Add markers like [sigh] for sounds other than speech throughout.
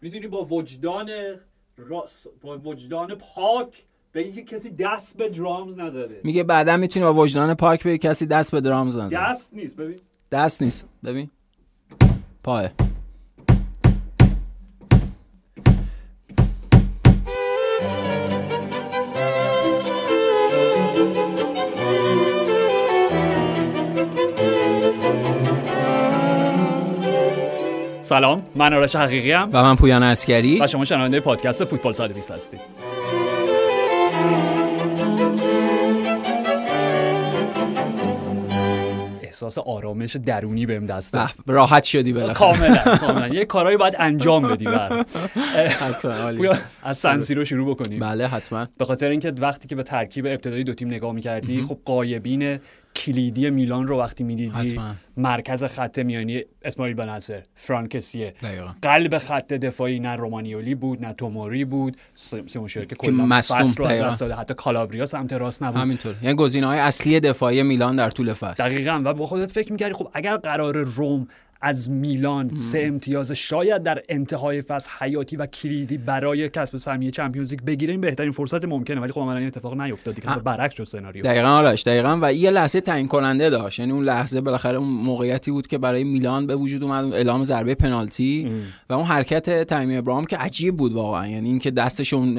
می‌تونی با وجدان راس با وجدان پاک بگی که کسی دست به درامز نزده. میگه بعدا می‌تونی با وجدان پاک بگی کسی دست به درامز نزده. دست نیست ببین. دست نیست. ببین. پای سلام من آرش حقیقی هم و من پویان اسکری و شما شنونده پادکست فوتبال 120 هستید. احساس آرامش درونی بهم دست داد. راحت شدی بالاخره. کاملا [laughs] کاملا. یه کارهایی باید انجام بدی بر حتما عالی. پویا از سنسی رو شروع بکنیم. بله حتما. به خاطر اینکه وقتی که به ترکیب ابتدایی دو تیم نگاه می‌کردی خب قایبین کلیدی میلان رو وقتی می‌دیدی. مرکز خط میانی اسماعیل بناصر فرانکسیه. دقیقا. قلب خط دفاعی نه رومانیولی بود نه توموری بود. سیمون که کلا فصل رو از داده. حتی کالابریا سمت راست نبود. همینطور. یعنی گزینه های اصلی دفاعی میلان در طول فصل. دقیقا. و با خودت فکر می‌کردی خب اگر قرار روم از میلان سه امتیاز شاید در انتهای فصل حیاتی و کلیدی برای کسب سهمیه چمپیونز لیگ بگیره این بهترین فرصت ممکنه ولی خب عملا این اتفاق نیفتاد دیگه. برعکس شد سناریو. دقیقا آرش دقیقا. و یه لحظه تعیین کننده داشت. یعنی اون لحظه بالاخره اون موقعیتی بود که برای میلان به وجود اومد اعلام ضربه پنالتی و اون حرکت تایمی ابراهام که عجیب بود واقعا. یعنی اینکه دستشون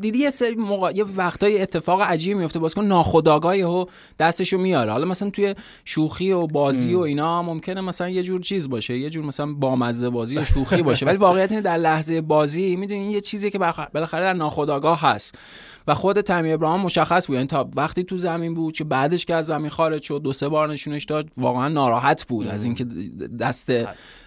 دیدی یه سری موقع... یه وقتای اتفاق عجیب میفته. بازیکن ناخودآگاه دستشو میاره. حالا مثلا توی شوخی و بازی و اینا ممکنه مثلا یه جور چیز باشه یه جور مثلا بامزه بازی و شوخی باشه ولی واقعیت اینه در لحظه بازی می‌دونی یه چیزی که بخ- بالاخره در ناخودآگاه هست. و خود تامی ابراهام مشخص بود یعنی تا وقتی تو زمین بود که بعدش که از زمین خارج شد دو سه بار نشونش داد واقعا ناراحت بود از اینکه دست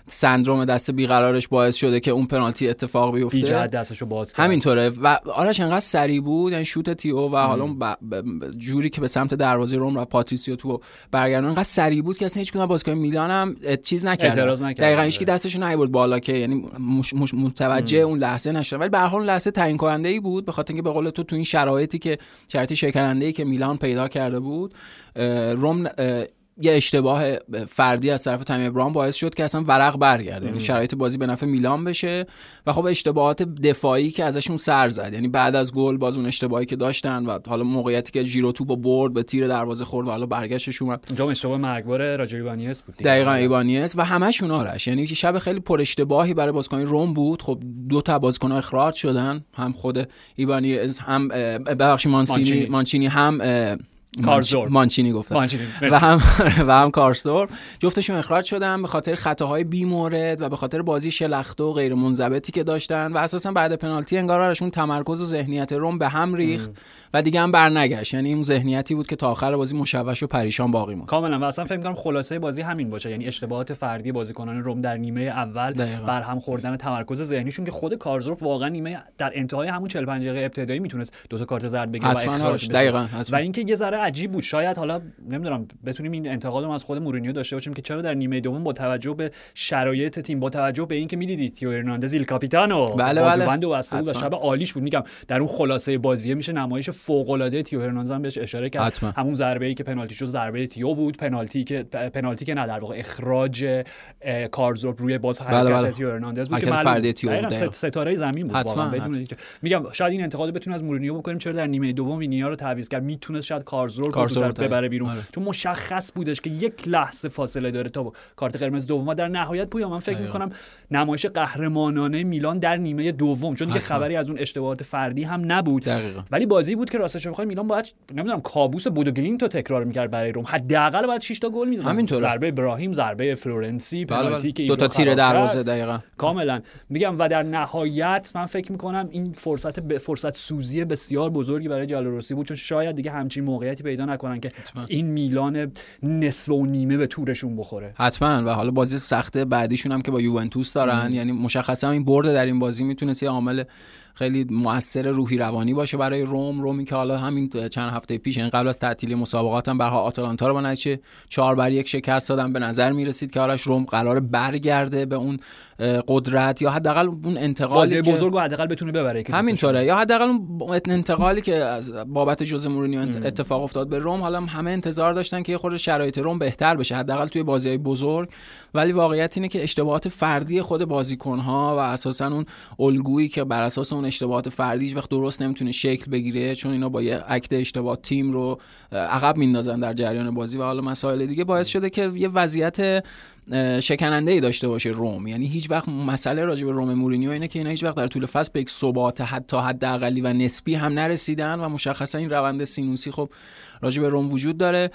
سندروم دست بیقرارش باعث شده که اون پنالتی اتفاق بی بیفته دستشو باز کرد. همینطوره. و آرش انقدر سریع بود یعنی شوت تئو و حالا ب- ب- جوری که به سمت دروازه رم و پاتریسیو تو برگردون انقدر سریع بود که اصلا هیچ کدوم بازیکن میلان هم چیز نکرد اعتراض نکرد. دقیقاً هیچ کی دستش نیورد بالا که یعنی مش مش متوجه اون لحظه نشد ولی به هر حال لحظه تعیین کننده ای بود به خاطر اینکه به قول تو تو این شرایطی که شرایط شکننده ای که میلان پیدا کرده بود رم یه اشتباه فردی از طرف تامی ابراهام باعث شد که اصلا ورق برگرده. یعنی شرایط بازی به نفع میلان بشه و خب اشتباهات دفاعی که ازشون سر زد. یعنی بعد از گل باز اون اشتباهی که داشتن و حالا موقعیتی که ژیرو تو با برد به تیر دروازه خورد و حالا برگشتش اومد. اونجا اشتباه مرگبار راجر ایبانیز بود. دقیقا ایبانیز و همشون آرش. یعنی شب خیلی پر اشتباهی برای بازیکن رم بود. خب دو تا بازیکن اخراج شدن هم خود ایبانیس هم ببخشید مانچینی. مانچینی. هم کارزور. مانچینی گفتم. مانچینی، و. هم [laughs] و هم کارستور جفتشون اخراج شدن به خاطر خطاهای بی مورد و به خاطر بازی شلخته و غیر منضبطی که داشتن و اساسا بعد پنالتی انگار آرشون تمرکز و ذهنیت روم به هم ریخت و دیگه هم برنگشت. یعنی اون ذهنیتی بود که تا آخر بازی مشوش و پریشان باقی موند. کاملا. و اصلا فکر می‌کنم خلاصه بازی همین باشه. یعنی اشتباهات فردی بازیکنان روم در نیمه اول دقیقاً. بر هم خوردن تمرکز ذهنیشون که خود کارزورف واقعا نیمه در انتهای همون 45 دقیقه ابتدایی می‌تونست دو تا کارت زرد بگیره و اخراج بشه. و اینکه یه ذره عجیب بود شاید حالا نمی‌دونم بتونیم این انتقادم از خود مورینیو داشته باشیم که چرا در نیمه دوم با توجه به شرایط تیم با توجه به اینکه می‌دیدی تیو هرناندز il capitano بله، بله. و و. شب عالیش بود میگم در اون خلاصه بازی میشه نمایش فوق العاده تیو هرناندز هم بهش اشاره کرد حتما. همون ضربه ای که پنالتی شد ضربه تیو بود پنالتی که پنالتی که نه در واقع اخراج اه، کارزدورپ روی باز حرکت بله، بله. تیو هرناندز بود که فردی. تیو بود،. ستاره زمین بود حتما، بدون میگم شاید این انتقاد بتونیم از مورینیو بکنیم چرا در نیمه دوم وینیا رو تعویض کرد می‌تونست شاید کارزدورپ کارزدورپ کارزدورپ رو ببره بیرون آره. چون مشخص بودش که یک لحظه فاصله داره تا کارت قرمز دوم در نهایت پویا من فکر دقیقاً. می‌کنم نمایش قهرمانانه میلان در نیمه دوم چون دیگه. خبری از اون اشتباهات فردی هم نبود دقیقاً. ولی بازی بود که راستش بخوای میلان باید نمی‌دونم کابوس بودو رو تکرار می‌کرد برای روم حداقل باید 6 تا گل می‌زد همینطوره. ضربه ابراهیم ضربه فلورنسی بله، پنالتی بله. که دو تا تیر دروازه. دقیقا کاملا میگم و در نهایت من فکر می‌کنم این فرصت به فرصت سوزی بسیار بزرگی برای جالوروسی بود چون شاید دیگه همچین موقعیتی پیدا نکنن که این میلان نصف و نیمه به تورشون بخوره. حتما. و حالا بازی سخته. بعدیشون هم که با یوونتوس دارن. یعنی مشخصا این برد در این بازی می‌تونست یه عامل خیلی موثر روحی روانی باشه برای روم. رومی که حالا همین چند هفته پیش یعنی قبل از تعطیلی مسابقات هم برها آتالانتا رو با نتیجه 4 بر 1 شکست دادن به نظر می رسید که آرش روم قرار برگرده به اون قدرت یا حداقل اون انتقالی که بزرگ حداقل بتونه ببره همینطوره. یا حداقل اون انتقالی که از بابت جوز مورینیو اتفاق افتاد به روم. حالا همه انتظار داشتن که یه خورده شرایط روم بهتر بشه. حداقل توی بازی بزرگ ولی واقعیت اینه که اشتباهات فردی خود بازیکن‌ها و اساسا اون الگویی که بر اساس اون اشتباهات فردی وقت درست نمی‌تونه شکل بگیره چون اینا با یه اکت اشتباه تیم رو عقب میندازن در جریان بازی. و حالا مسائل دیگه باعث شده که یه وضعیت شکننده ای داشته باشه روم. یعنی هیچ وقت مسئله راجع به روم مورینیو اینه که اینا هیچ وقت در طول فصل به یک ثبات حتی حداقلی و نسبی هم نرسیدن و مشخصا این روند سینوسی خب راجع به روم وجود داره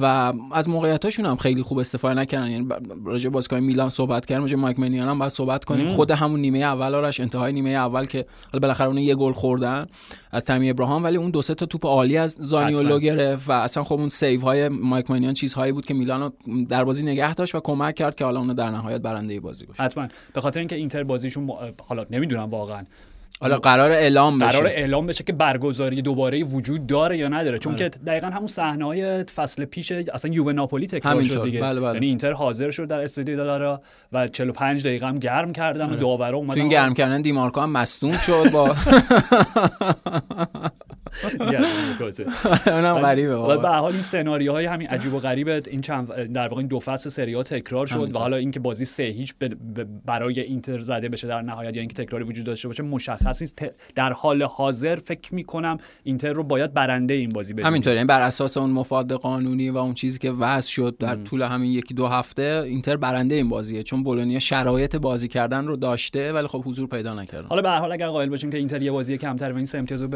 و از موقعیتاشون هم خیلی خوب استفاده نکردن. یعنی راجع بازیکن میلان صحبت کردیم راجع مایک منیان هم باید صحبت کنیم. خود همون نیمه اول آرش انتهای نیمه اول که حالا بالاخره اون یه گل خوردن. از تامی ابراهام ولی اون دو سه تا توپ عالی از زانیولو گرفت و اصلا خب اون save های مایک منیان چیزهایی بود که میلان در بازی نگه داشت و کمک کرد که حالا اون در نهایت برنده بازی بشه حتما. به خاطر اینکه اینتر بازیشون حالا نمی‌دونم واقعا. حالا قرار اعلام بشه قرار اعلام بشه که برگزاری دوباره وجود داره یا نداره چون آره. که دقیقا همون صحنه های فصل پیش اصلا یووه ناپولی تکرار شد دیگه بله بله. یعنی اینتر حاضر شد در استادیو دلارا و 45 دقیقه هم گرم کردن آره. و داورا اومدن تو این گرم کردن دیمارکو هم مصدوم شد با [laughs] [laughs] اونم غریبه و به حال این سناریوهای همین عجیب و غریب این چند در واقع این دو فصل سری تکرار شد و حالا اینکه بازی سه هیچ برای اینتر زده بشه در نهایت یا اینکه تکراری وجود داشته باشه مشخص نیست. در حال حاضر فکر می‌کنم اینتر رو باید برنده این بازی بدیم. همینطوره. این بر اساس اون مفاد قانونی و اون چیزی که وضع شد در طول همین یکی دو هفته اینتر برنده این بازیه. چون بولونیا شرایط بازی کردن رو داشته ولی خب حضور پیدا نکرده. حالا به هر حال اگر قائل باشیم که اینتر یه بازی کمتر و این سه امتیاز رو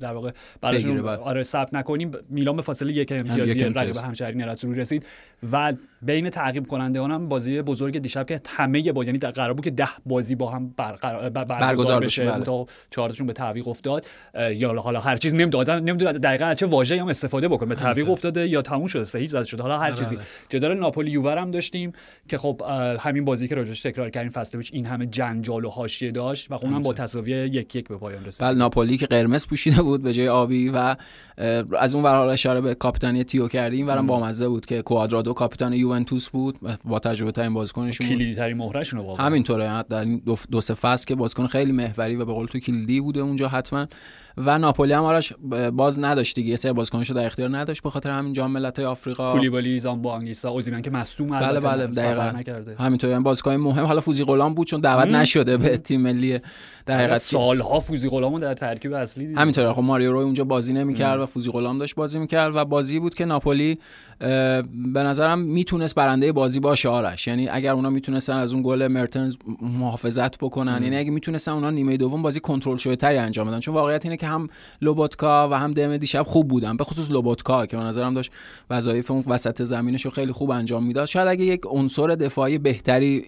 در واقع براشون بله. آره ثبت نکنیم. میلان به فاصله یک امتیازی رقیب همشهری نراتسورو رسید و بین تعقیب کنندگان هم بازی بزرگ دیشب که همه با یعنی در قرار بود که ده بازی با هم برقرار برگزار بشه. بله. تا چهارتاشون به تعویق افتاد. یا حالا هر چیز نمی‌دونم نمی‌دونم دقیقاً چه واژه‌ای هم استفاده بکنه. به تعویق افتاده یا تموم شده صحیح زده شده. حالا هر بله، چیزی. بله. جدال ناپولی یوور هم داشتیم که خب همین بازی که راجعش تکرار کردیم فصل این همه جنجال و حاشیه داشت و اونم با تساوی یک یک به پایان رسید. بله ناپولی که قرمز پوشیده بود به جای آبی و از اون ور اشاره به کاپیتانی تیو کردیم ورم بامزه بود که کوادرادو کاپیتان یوونتوس بود با تجربه ترین بازیکنشون کلیدی ترین واقعا. همینطوره در این دو, دو سه فصل که بازیکن خیلی محوری و به قول تو کلیدی بوده اونجا حتما. و ناپولی هم آرش باز نداشت دیگه. یه سری بازیکنشو در اختیار نداشت به خاطر همین جام ملت‌های آفریقا. کولیبالی زامبو انگیسا اوزیمن که مصدوم بله بله دقیقاً. همینطور این بازیکن مهم. حالا فوزی غلام بود چون دعوت نشده به تیم ملی در حقیقت. سالها فوزی غلامو در ترکیب اصلی دید. همینطور خب ماریو روی اونجا بازی نمی‌کرد و فوزی غلام داشت بازی می‌کرد و بازی بود که ناپولی به نظرم می‌تونست برنده بازی باشه آرش. یعنی اگر اونا می‌تونستن از اون گل مرتنز محافظت بکنن یعنی اگه می‌تونستن اونا نیمه دوم بازی کنترل شده تری انجام بدن. چون واقعیت اینه که هم لوبوتکا و هم دم دیشب خوب بودن به خصوص لوبوتکا که به نظرم داشت وظایف اون وسط زمینش رو خیلی خوب انجام می‌داد. شاید اگه یک عنصر دفاعی بهتری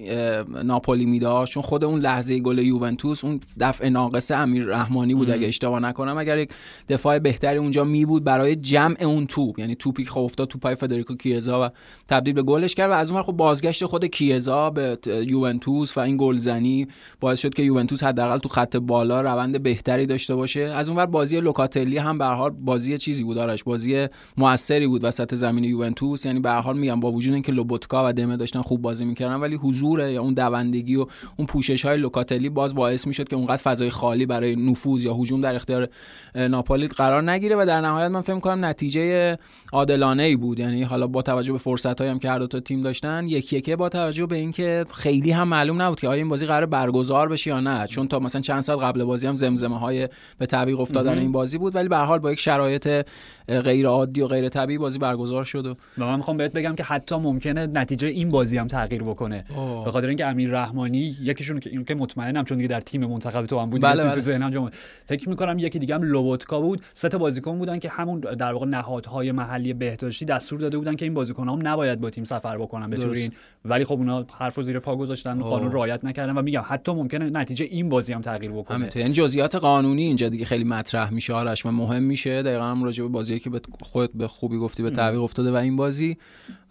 ناپولی میداشت چون خود اون لحظه گل یوونتوس اون دفع ناقص امیر رحمانی بود اگه اشتباه نکنم. اگر یک دفاع بهتری اونجا می بود برای جمع اون توپ یعنی توپی که خب افتاد توپای فدریکو کیزا و تبدیل به گلش کرد و از اون خب بازگشت خود کیزا به یوونتوس و این گلزنی باعث شد که یوونتوس حداقل تو خط بالا روند بهتری داشته باشه. از اونور بازی لوکاتلی هم به حال بازی چیزی بود آرش بازی موثری بود وسط زمین یوونتوس. یعنی به حال میگم با وجود اینکه لوبوتکا و دمه داشتن خوب بازی می‌کردن ولی حضور یا اون دوندگی و اون پوشش های لوکاتلی باز باعث می‌شد که اونقدر فضای خالی برای نفوذ یا هجوم در اختیار ناپولی قرار نگیره. و در نهایت من فکر کنم نتیجه عادلانه ای بود. یعنی حالا با توجه به فرصت هم که هر دو تا تیم داشتن یکی یکی با توجه به اینکه خیلی هم معلوم نبود که آیا این بازی قرار برگزار بشه یا نه. چون تا مثلا چند سال قبل بازی هم زمزمه های به تعویق افتادن این بازی بود ولی به حال با یک شرایط غیر عادی و غیر طبیعی بازی برگزار شد و من می‌خوام بهت بگم که حتی ممکنه نتیجه این بازی هم تغییر بکنه. به خاطر اینکه امیر رحمانی یکیشون که که مطمئنم چون دیگه در تیم منتخب تو هم بود بله بله. تو ذهنم فکر می‌کنم یکی دیگه هم لوبوتکا بود. سه تا بازیکن بودن که همون در واقع نهادهای محلی بهداشتی دستور داده بودن که این بازیکن‌ها هم نباید با تیم سفر بکنن به تورین. ولی خب اونا حرف زیر پا گذاشتن قانون رعایت نکردن و میگم حتی ممکنه نتیجه این بازی هم تغییر بکنه. یعنی جزئیات قانونی اینجا دیگه خیلی مطرح میشه آرش و مهم میشه دقیقا هم راجع به بازی که به خودت به خوبی گفتی به تعویق افتاده و این بازی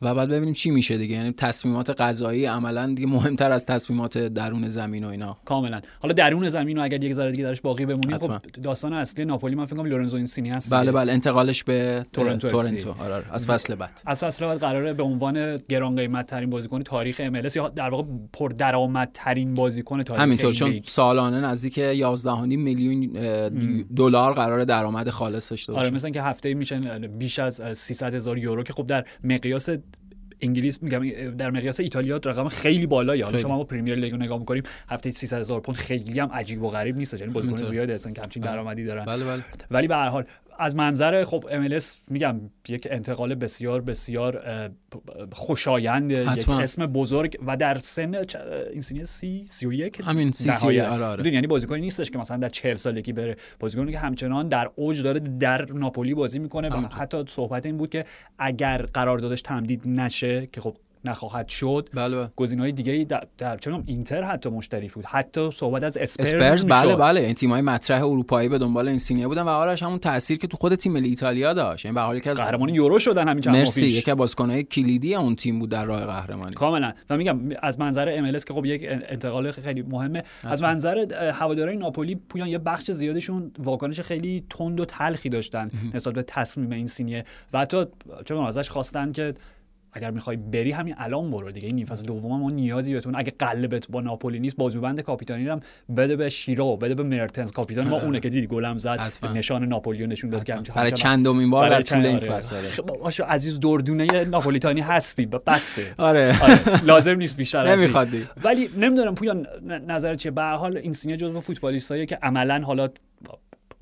و بعد ببینیم چی میشه دیگه. یعنی تصمیمات قضایی عملا دیگه مهمتر از تصمیمات درون زمین و اینا. کاملا. حالا درون زمین و اگر یک ذره دیگه درش باقی بمونیم خب داستان اصلی ناپولی من فکر کنم لورنزو اینسینی هست بله بله انتقالش به تورنتو تورنتو. آره, آره. از فصل بعد از فصل بعد قراره به عنوان گران قیمت ترین بازیکن تاریخ ام یا در واقع پر درآمد ترین بازیکن تاریخ همینطور چون سالانه نزدیک 11 میلیون دلار قرار درآمد خالص داشته باشه آره مثلا که هفته میشن بیش از 300 هزار یورو که خب در مقیاس انگلیس میگم در مقیاس ایتالیا رقم خیلی بالایی حالا شما ما پریمیر لیگ رو نگاه می‌کنیم هفته 300 هزار پوند خیلی هم عجیب و غریب نیست یعنی بازیکن زیادی هستن که همچین درآمدی دارن. بله بله. ولی به هر حال از منظر خب MLS میگم یک انتقال بسیار بسیار خوشایند یک اسم بزرگ و در سن این سنی سی سی و یک همین سی سی آره آره. یعنی بازیکنی نیستش که مثلا در چهل سالگی بره. بازیکنی که همچنان در اوج داره در ناپولی بازی می‌کنه و حتی صحبت این بود که اگر قراردادش تمدید نشه که خب نخواهد شد. بله. های دیگه در, در چون اینتر حتی مشتری بود. حتی صحبت از اسپرز, اسپرز بله بله. این تیمای مطرح اروپایی به دنبال این سینیه بودن و آرش همون تاثیر که تو خود تیم ملی ایتالیا داشت. یعنی به حال که از قهرمان یورو شدن همین چند مرسی. یکی از بازیکن‌های کلیدی اون تیم بود در راه قهرمانی. کاملا. و میگم از منظر ام که خب یک انتقال خیلی مهمه از منظر هوادارهای ناپولی پویان یه بخش زیادشون واکنش خیلی تند و تلخی داشتن نسبت به تصمیم این سینیه و حتی چون ازش خواستن که اگر می‌خوای بری همین الان برو دیگه. این نیم فصل دوم ما نیازی بهتون. اگه قلبت با ناپولی نیست بازوبند کاپیتانی هم بده به شیرو بده به مرتنز. کاپیتان ما اونه که دیدی گلم زد نشان ناپولی نشون داد که برای چندمین بار در طول این فصل. خب عزیز دردونه ناپولیتانی هستی. بسه. آره. آره. لازم نیست بیشتر نمی‌خواد ولی نمی‌دونم پویان نظر چیه؟ به حال این سینه جزو فوتبالیستایی که عملا حالا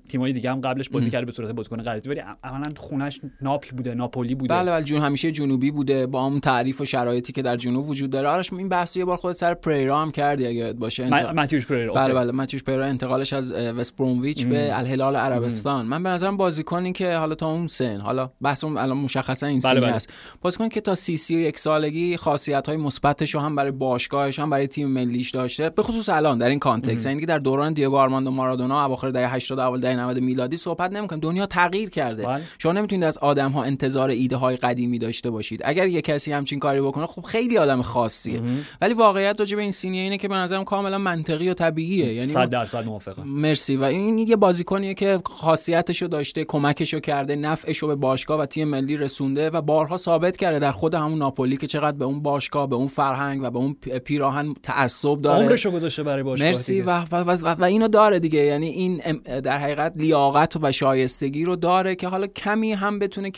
تیمای دیگه هم قبلش بازی کرده به صورت بازیکن قرضی ولی عملا خونش ناپل بوده ناپولی بوده. بله بله چون همیشه جنوبی بوده. با اون تعریف و شرایطی که در جنوب وجود داره. آرش این بحث یه بار خود سر پریرا هم کردی اگه باشه. انتق... ماتیوش پریرا بله بله. ماتیوش پریرا انتقالش از وست برومویچ به الهلال عربستان. من به نظرم بازیکنی که حالا تا اون سن حالا بحث الان مشخصا این بله بله. است. بازیکنی که تا سی سی و یک سالگی خاصیت های مثبتش رو هم برای باشگاهش هم برای تیم ملیش داشته به خصوص الان در این context. یعنی در دوران دیگو آرماندو مارادونا اواخر دهه 80 اول دهه 90 میلادی صحبت نمی‌کنیم دنیا تغییر کرده. بله. شما نمی‌تونید از آدم ها انتظار ایده های قدیمی داشته باشید. اگر یه کسی همچین کاری بکنه خب خیلی آدم خاصیه. ولی واقعیت راجع به این سینیه اینه که به نظرم کاملا منطقی و طبیعیه. یعنی 100 درصد موافقم. مرسی. و این یه بازیکنیه که خاصیتشو داشته کمکشو کرده نفعشو به باشگاه و تیم ملی رسونده و بارها ثابت کرده در خود همون ناپولی که چقدر به اون باشگاه به اون فرهنگ و به اون پیراهن تعصب داره. عمرشو گذاشته برای باشگاه مرسی. و, و, و, و, اینو داره دیگه. یعنی این در حقیقت لیاقت و شایستگی رو داره که حالا کمی هم بتونه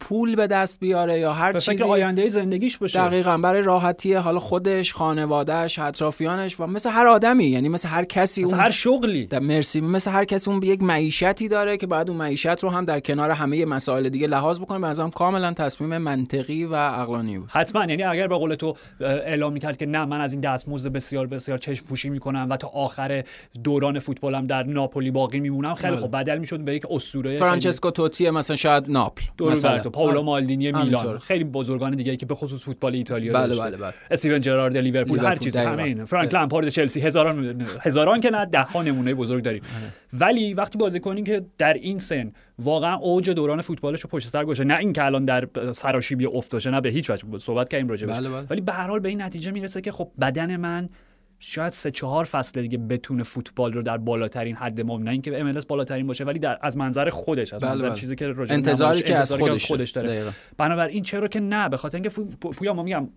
پول به دست بیاره یا هر چیزی آینده زندگیش باشه. دقیقا برای راحتی حالا خودش خانوادهش اطرافیانش و مثل هر آدمی یعنی مثل هر کسی مثل هر شغلی. مرسی. مثل هر کسی اون یک معیشتی داره که بعد اون معیشت رو هم در کنار همه مسائل دیگه لحاظ بکنه. به نظرم کاملا تصمیم منطقی و عقلانی بود. حتما. یعنی اگر به قول تو اعلام می‌کرد که نه من از این دستمزد بسیار بسیار چشم پوشی می‌کنم و تا آخر دوران فوتبالم در ناپولی باقی میمونم خیلی خب بدل می‌شد به یک اسطوره فرانچسکو توتی مثلا شاید ناپل مثلا. پائولو مالدینی میلان. خیلی بزرگان دیگه که به خصوص فوتبال ایتالیا بله بله بله. استیون جرارد لیورپول هر چیز همین فرانک لامپارد چلسی. هزاران هزاران که نه ده ها نمونه بزرگ داریم. آره. ولی وقتی بازیکنی که در این سن واقعا اوج دوران فوتبالش رو پشت سر گذاشته. نه اینکه الان در سراشیبی افتاده نه به هیچ وجه. صحبت کردیم راجع بله بله. ولی به هر حال به این نتیجه می‌رسه که خب بدن من شاید سه چهار فصل دیگه بتونه فوتبال رو در بالاترین حد ما نه اینکه ام بالاترین باشه ولی در از منظر خودش از بله منظر بله. چیزی که انتظاری که از خودش, خودش داره. بنابراین چرا که نه؟ به خاطر اینکه پویا ما میگم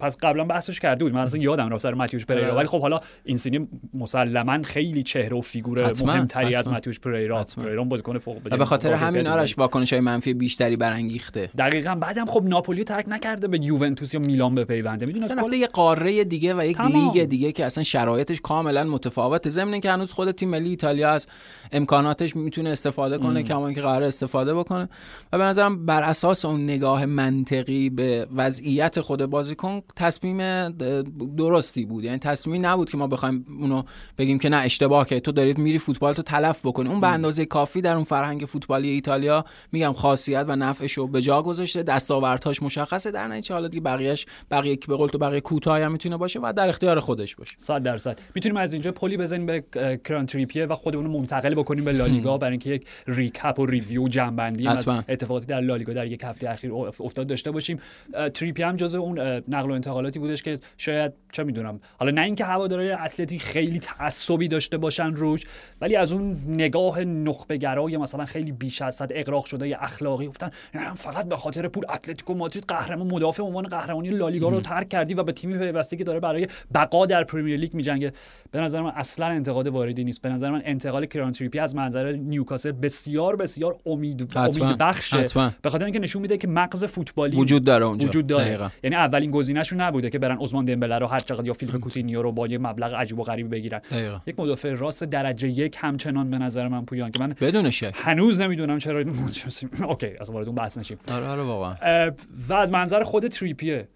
پس قبلا بحثش کرده بود. من اصلا یادم رفت سر ماتیوش پریرا. آره. ولی خب حالا اینسینیه مسلما خیلی چهره و فیگور مهمتری از ماتیوش پریرا. پریرا بازیکن فوق العاده به خاطر همین آرش واکنش های منفی بیشتری برانگیخته. دقیقاً. بعدم خب ناپولی ترک نکرده به یوونتوس یا میلان بپیونده. می‌دونی اصلا یه قاره دیگه و یک لیگ دیگه که اصلا شرایطش کاملا متفاوته ضمن که هنوز خود تیم ملی ایتالیا از امکاناتش می‌تونه استفاده کنه کما که قرار استفاده بکنه. و به نظرم بر اساس اون نگاه منطقی به وضعیت خود بازیکن تصمیم درستی بود. یعنی تصمیمی نبود که ما بخوایم اونو بگیم که نه اشتباه که تو دارید میری فوتبال تو تلف بکنی. اون به اندازه کافی در اون فرهنگ فوتبالی ایتالیا میگم خاصیت و نفعش رو به جا گذاشته. دستاوردهاش مشخصه. در نتیجه حالا دیگه بقیه‌اش بقیه به قول تو بقیه کوتاه هم می‌تونه باشه و در اختیار خودش باشه. 100 درصد. می‌تونیم از اینجا پلی بزنیم به کران تریپیه خودمون منتقل بکنیم به لالیگا برای اینکه یک recap و review جمع‌بندی از اتفاقاتی در لالیگا در یک هفته اخیر افتاد داشته باشیم. تریپیه هم جزو اون نقل و انتقالاتی بودش که شاید چه می‌دونم حالا نه اینکه هوادارهای اتلتی خیلی تعصبی داشته باشن روش ولی از اون نگاه نخبه گرای مثلا خیلی بیش از حد اغراق شده اخلاقی گفتن فقط به خاطر پول اتلتیکو مادرید قهرمان مدافع عنوان قهرمانی لالیگا رو ترک کردی و به تیمی پیوسته که داره برای بقا در پرمیر لیگ میجنگه. به نظر من اصلا انتقاد واردی نیست. به نظر من انتقال کران تریپیه از منظر نیوکاسل بسیار بسیار امید امید بخشه. به خاطر اینکه نشون میده که مغز فوتبالی وجود داره اونجا. وجود داره. یعنی اولین گزینهشون نبوده که برن عثمان دمبله رو هر چقدر یا فیلیپ کوتینیو رو با یه مبلغ عجیب و غریب بگیرن. دقیقا. یک مدافع راست درجه یک همچنان به نظر من پویان که من بدون شک. هنوز نمی‌دونم چرا [laughs] OK از وارد اون بحث نشیم. آره آره واقعا. و از منظر خود تریپیه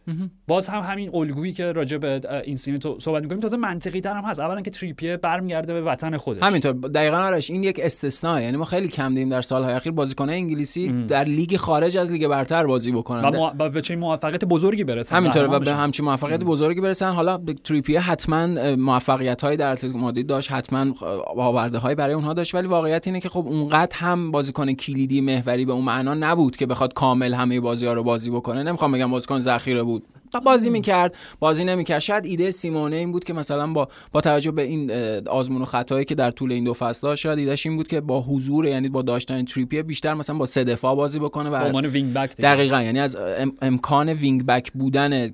باز هم همین الگویی که راجع به اینسینیه تو صحبت می‌کنیم تازه منطقی تر هم هست. اولا که تریپیه برمیگرده به وطن خودش. همینطور. دقیقاً آرش این یک استثناء یعنی ما خیلی کم دیدیم در سالهای اخیر بازیکنان انگلیسی ام. در لیگ خارج از لیگ برتر بازی بکنن. و, به چه موفقیت بزرگی برسن. همینطور. و به همچین موفقیت بزرگی برسن. حالا تریپیه حتما موفقیت های در اتلتیکو مادرید داشت. حتما آورده های برای اونها داشت. ولی واقعیت اینه که خب اونقدر هم بازیکن کلیدی محوری به اون معنا نبود که بخواد کامل همه بازی ها رو بازی بکنه. نمی‌خوام بگم بازیکن ذخیره بود. بازی می‌کرد. بازی نمی‌کرد. شاید ایده سیمونه این بود که مثلا با با توجه به این آزمون و خطایی که در طول این دو فصل داشت شاید ایدهش این بود که با حضور یعنی با داشتن تریپیه بیشتر مثلا با سه دفاع بازی بکنه و عنوان wing back دقیقاً. یعنی از امکان wing back بودن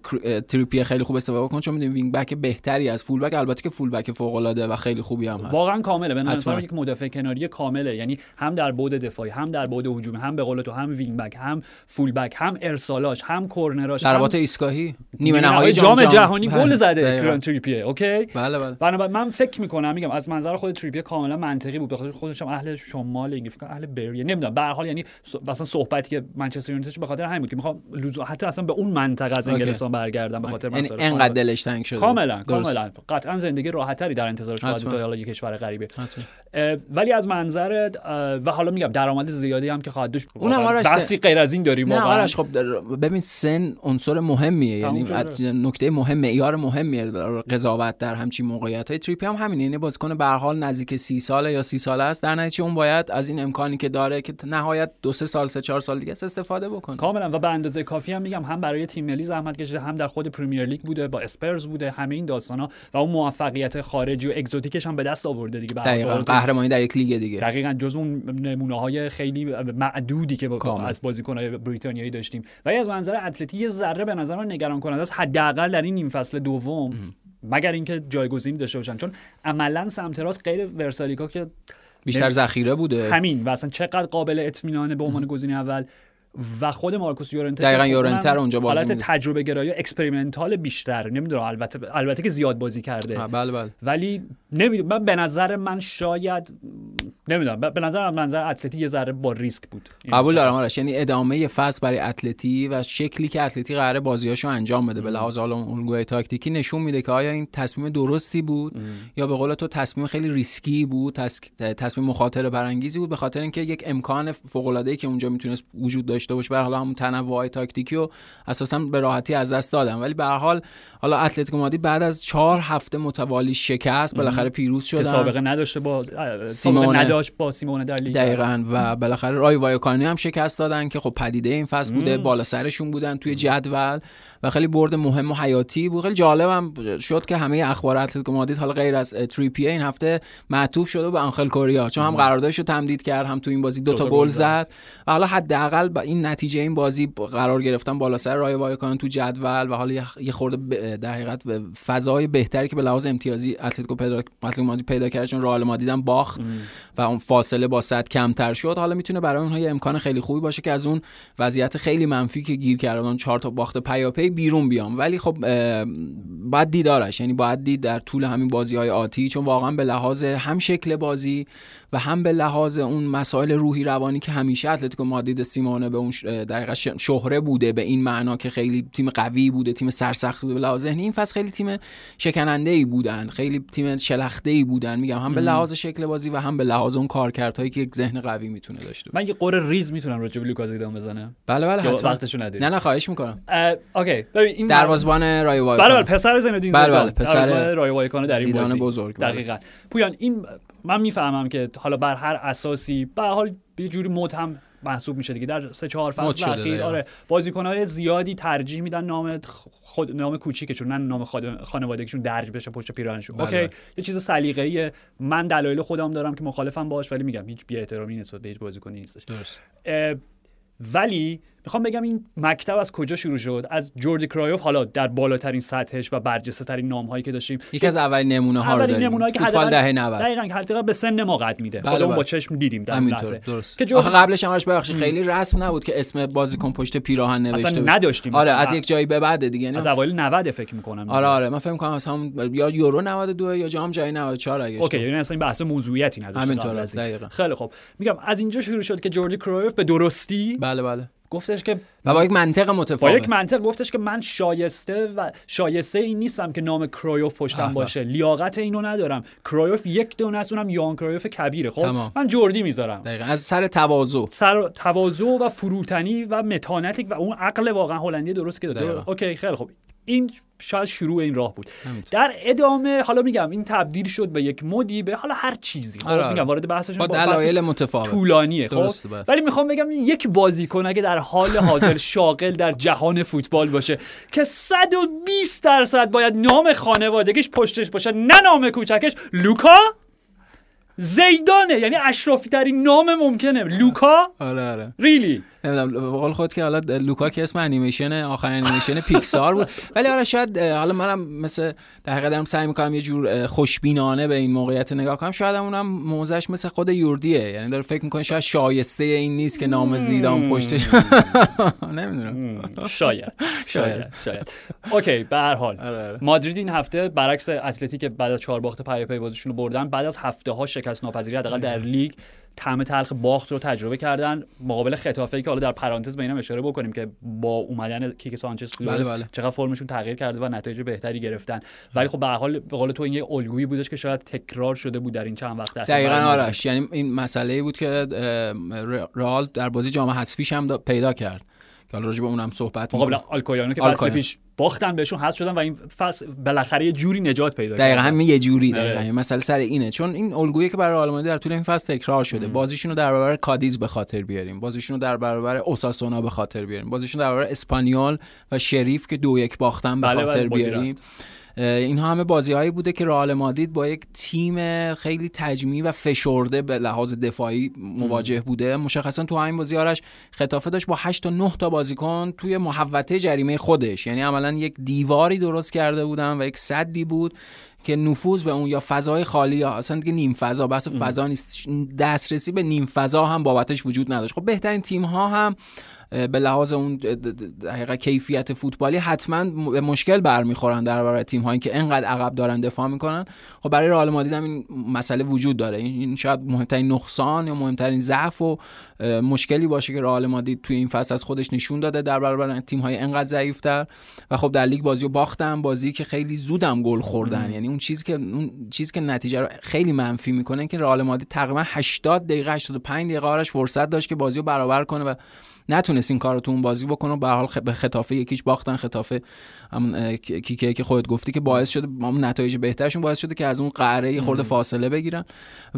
تریپیه خیلی خوب استفاده بکنه چون می‌دونیم wing back بهتری از full back البته که full back فوق العاده و خیلی خوبی هم هست. واقعا کامله. به نظر یک مدافع کناری کامله. یعنی هم در بعد دفاعی هم در بعد هجومی هم به قول تو هم wing back هم full back هم ارسالاش هم کرنراش ضربات ایستگاهی نیمه نهایی جام, جام جهانی گل زده کران تریپیه اوکی؟ بله بله. من فکر می‌کنم میگم از منظر خود تریپیه کاملا منطقی بود. بخاطر خودش هم اهل شمال انگلیس اهل بریه نمی‌دونم. به هر حال یعنی مثلا صحبتی که منچستر یونایتد به خاطر همین بود که می‌خوام لزو حتی اصلا به اون منطقه از انگلستان برگردم به خاطر یعنی انقدر دلش تنگ شده کاملا کاملا. قطعا زندگی راحتتری در انتظارش بود تا حالا یک کشور غریبه. ولی از منظر و حالا میگم درآمد زیادی هم که خواهد داشت اونم بحثی غیر از این داریم واقعا. خب ببین سن عنصر مهمیه. یعنی نکته مهم معیار مهمیه قضاوت در همچین موقعیت های تریپیه هم همینه یعنی بازیکن به حال نزدیک سی ساله یا سی ساله است. در نتیجه اون باید از این امکانی که داره که نهایت دو سه سال سه چهار سال دیگه استفاده بکنه. کاملا. و به اندازه کافی هم میگم هم برای تیم ملی زحمت کشیده هم در خود پرمیر لیگ بوده با اسپرز بوده همه این داستانا. و اون موفقیت خارجی و exotic ش هم به دست آورده دیگه دقیقاً. قهرمانی در یک لیگ دیگه. دقیقاً. جز اون نمونه های خیلی معدودی که با از بازیکن‌های بریتانیایی داشتیم. و از منظر اتلتی یه ذره به نظر من نگران کننده است. حداقل در این نیم فصل دوم. مگر اینکه جایگزینی داشته باشن. چون عملا سمت راست غیر ورسالیکا که بیشتر ذخیره بوده. همین. و اصلا چقدر قابل اطمینانه به عنوان گزینه اول و خود مارکوس یورنته دقیقا خب یورنته اونجا بازی حالت تجربه گرایی experimental بیشتر. نمی‌دونم البته البته که زیاد بازی کرده. بله بله. ولی نمی‌دونم من به نظر من شاید نمی‌دونم به نظر من از منظر اتلتی یه ذره با ریسک بود. قبول دارم آرش یعنی ادامه فصل برای اتلتی و شکلی که اتلتی قراره بازیاشو انجام بده. به لحاظ حالا الگوی تاکتیکی نشون میده که آیا این تصمیم درستی بود ام. یا به قول تو تصمیم خیلی ریسکی بود تصمیم مخاطره برانگیزی بود به خاطر اینکه یک امکان فوق العاده که اونجا می‌تونست وجود داشته باشه. به حالا همون تنوع تاکتیکی و اساسا به راحتی از دست دادن. ولی به حال حالا اتلتیکو مادرید بعد از چهار هفته متوالی شکست بالاخره پیروز شدن. سابقه نداشته با سیمئونه. نداشت با سیمئونه در لیگ. دقیقاً. و بالاخره رایو وایکانو هم شکست دادن که خب پدیده این فصل بوده. بالا سرشون بودن توی جدول. و خیلی برد مهم و حیاتی بود. خیلی جالبم شد که همه اخبار اتلتیکو مادرید حالا غیر از تریپیر این هفته معطوف شده به آنخل کوریا. چون هم قراردادش رو تمدید کرد هم تو این بازی دو تا گل زد. و حالا حداقل با این نتیجه این بازی قرار گرفتن بالا سر رایو وایکانو تو جدول و حالا یه خورده در حقیقت فضای بهتری که به لحاظ امتیازی اتلتیکو پیدا اتلتیکو مادرید پیدا کرد چون رئال مادرید هم باخت و اون فاصله با صد کمتر شد. حالا می‌تونه برای اونها یه امکان خیلی خوبی باشه که از اون وضعیت خیلی منفی که گیر کردن چهار تا باخت پیاپی بیرون بیام ولی خب باید دیدارش یعنی باید دید در طول همین بازی های آتی چون واقعا به لحاظ هم شکل بازی و هم به لحاظ اون مسائل روحی روانی که همیشه اتلتیکو مادرید سیمئونه به اون دقیقا شهره بوده به این معنا که خیلی تیم قوی بوده تیم سرسخت بوده. به لحاظ ذهنی این فصل خیلی تیم شکننده ای بودن خیلی تیم شلخته ای بودن. میگم هم به لحاظ شکل بازی و هم به لحاظ اون کارکردهایی که یک ذهن قوی می‌تونه داشته من یه غر ریز می‌تونم راجع به لوکا زیدان بزنم. بله بله حتما. وقتشو ندید نه نه خواهش می‌کنم. اوکی. ببین این دروازه‌بان رایو وایکانو بله بله پسر زیدان بله بله پسر رایو وایکانو در این بازی. بزرگ دقیقاً. پویان این من می‌فهمم که حالا بر هر اساسی به حال یه جوری متهم محسوب میشه دیگه. در سه چهار فصل اخیر آره بازیکنهای زیادی ترجیح میدن نام خود نام کوچیکشون نه نام خانوادگیشون درج بشه پشت پیراهنشون اوکی یه چیز سلیقه‌ای. من دلایل خودم دارم که مخالفم باش ولی میگم هیچ بی احترامی نسبت به هیچ بازیکنی نیستش. درست. ولی می‌خوام بگم این مکتب از کجا شروع شد؟ از جوردی کرایف حالا در بالاترین سطحش و برجسته ترین نام هایی که داشتیم. یکی از اولین نمونه ها رو داریم. نمونه که فوتبال دهه 90 دقیقاً به سن ما قد میده. بله خودمون بله. با چشم دیدیم در اون لحظه. که جورد... قبلش هم ببخشید خیلی رسم نبود که اسم بازیکن پشت پیراهن نوشته اصلا نداشتیم. آره از یک جایی به بعد دیگه از اوایل 90 فکر می‌کنم. آره آره. من فکر می‌کنم اصلا یا یورو 92 یا جام جهانی 94 اگه اوکی یعنی اصلا این بحث موضوعیتی نداشت. همینطوره دقیقاً. خیلی خوب. میگم از اینجا شروع شد که جوردی کرایف به درستی بله بله. گفتش که و با یک منطق متفاوت. با یک منطق گفتش که من شایسته و شایسته این نیستم که نام کرایف پشتم باشه. لیاقت اینو ندارم. کرایف یک دونه است اونم یوهان کرایف کبیره. خب؟ تمام. من جوردی می‌ذارم. دقیقا. از سر تواضع. سر تواضع و فروتنی و متانتی و اون عقل واقعا هلندی درست که داده. اوکی خیلی خوب. این شاید شروع این راه بود. در ادامه حالا میگم این تبدیل شد به یک مدی به حالا هر چیزی. خب آره. میگم وارد بحثش با دلایل متفاوت. طولانیه خب؟ بله. ولی می‌خوام بگم یک بازیکن اگه در حال حاضر [laughs] شاغل در جهان فوتبال باشه که 120 درصد باید نام خانوادگیش پشتش باشه نه نام کوچکش لوکا زیدانه. یعنی اشرافی ترین نام ممکنه. لوکا آره آره. ریلی نمی‌دونم بقول خود که حالا لوکا که اسم انیمیشن آخر انیمیشن پیکسار بود. [laughs] ولی آره شاید حالا منم مثل در حقیقت دارم سعی می‌کنم یه جور خوشبینانه به این موقعیت نگاه کنم. شاید اونم موزش مثل خود یوردیه. یعنی داره فکر می‌کنه شاید شایسته این نیست که نام زیدان پشتش [laughs] نمی‌دونم. [laughs] شاید. شاید. شاید. اوکی به هر حال. مادرید این هفته برعکس اتلتیکو بعد از چهار باخت پیاپی بازیشون رو بردن. بعد از هفته ها شکست ناپذیری حداقل در لیگ طعم تلخ باخت رو تجربه کردن. مقابل ختافه که حالا در پرانتز به اینم اشاره بکنیم که با اومدن کیکه سانچز بله بله. چقدر فرمشون تغییر کرده و نتایج بهتری گرفتن. ولی خب به حال به قول تو این یه الگویی بودش که شاید تکرار شده بود در این چند وقت اخیر. دقیقاً آرش یعنی این مسئله بود که رئال در بازی جام حذفیش هم پیدا کرد. که حالا راجع به اونم صحبت مقابل آلکویانو که فصل پیش باختن بهشون حذف شدن و این فصل بالاخره یه جوری نجات پیدا دقیقاً همین یه جوری دقیقاً. این مسئله سر اینه. چون این الگویی که برای آلمانی در طول این فصل تکرار شده. بازیشون رو در برابر کادیز به خاطر بیاریم. بازیشون رو در برابر اوساسونا به خاطر بیاریم. بازیشون در برابر اسپانیول و شریف که دو یک باختن به بله خاطر بله بیاریم. اینها همه بازی هایی بوده که رئال مادرید با یک تیم خیلی تجمیع و فشرده به لحاظ دفاعی مواجه بوده. مشخصا تو همین بازی آرش خطافه داشت با 8 تا 9 تا بازیکن توی محوطه جریمه خودش. یعنی عملا یک دیواری درست کرده بودن و یک صدی بود که نفوذ به اون یا فضای خالی یا اصلا دیگه نیم فضا بحث فضا نیست. دسترسی به نیم فضا هم بابتش وجود نداشت. خب بهترین تیم ها هم به لحاظ اون دقیقا کیفیت فوتبالی حتما به مشکل برمیخورن در برابر تیم هایی که انقدر عقب دارن دفاع می‌کنن. خب برای رئال مادرید هم این مسئله وجود داره. این شاید مهمترین نقصان یا مهمترین ضعف و مشکلی باشه که رئال مادرید توی این فصل از خودش نشون داده در برابر تیم های انقدر ضعیفتر. و خب در لیگ بازی رو باختن بازی که خیلی زودم گل خوردن. یعنی اون چیزی که اون چیزی که نتیجه رو خیلی منفی می‌کنه که رئال مادرید تقریبا 80 دقیقه 85 دقیقه آرش فرصت داشت که بازی رو برابر کنه و نتونست این کارو تو اون بازی بکنه به حال به خطافه یکیش باختن خطافه هم کیکه که خودت گفتی که باعث شده اون نتایج بهترشون باعث شده که از اون قاره خورده فاصله بگیرن.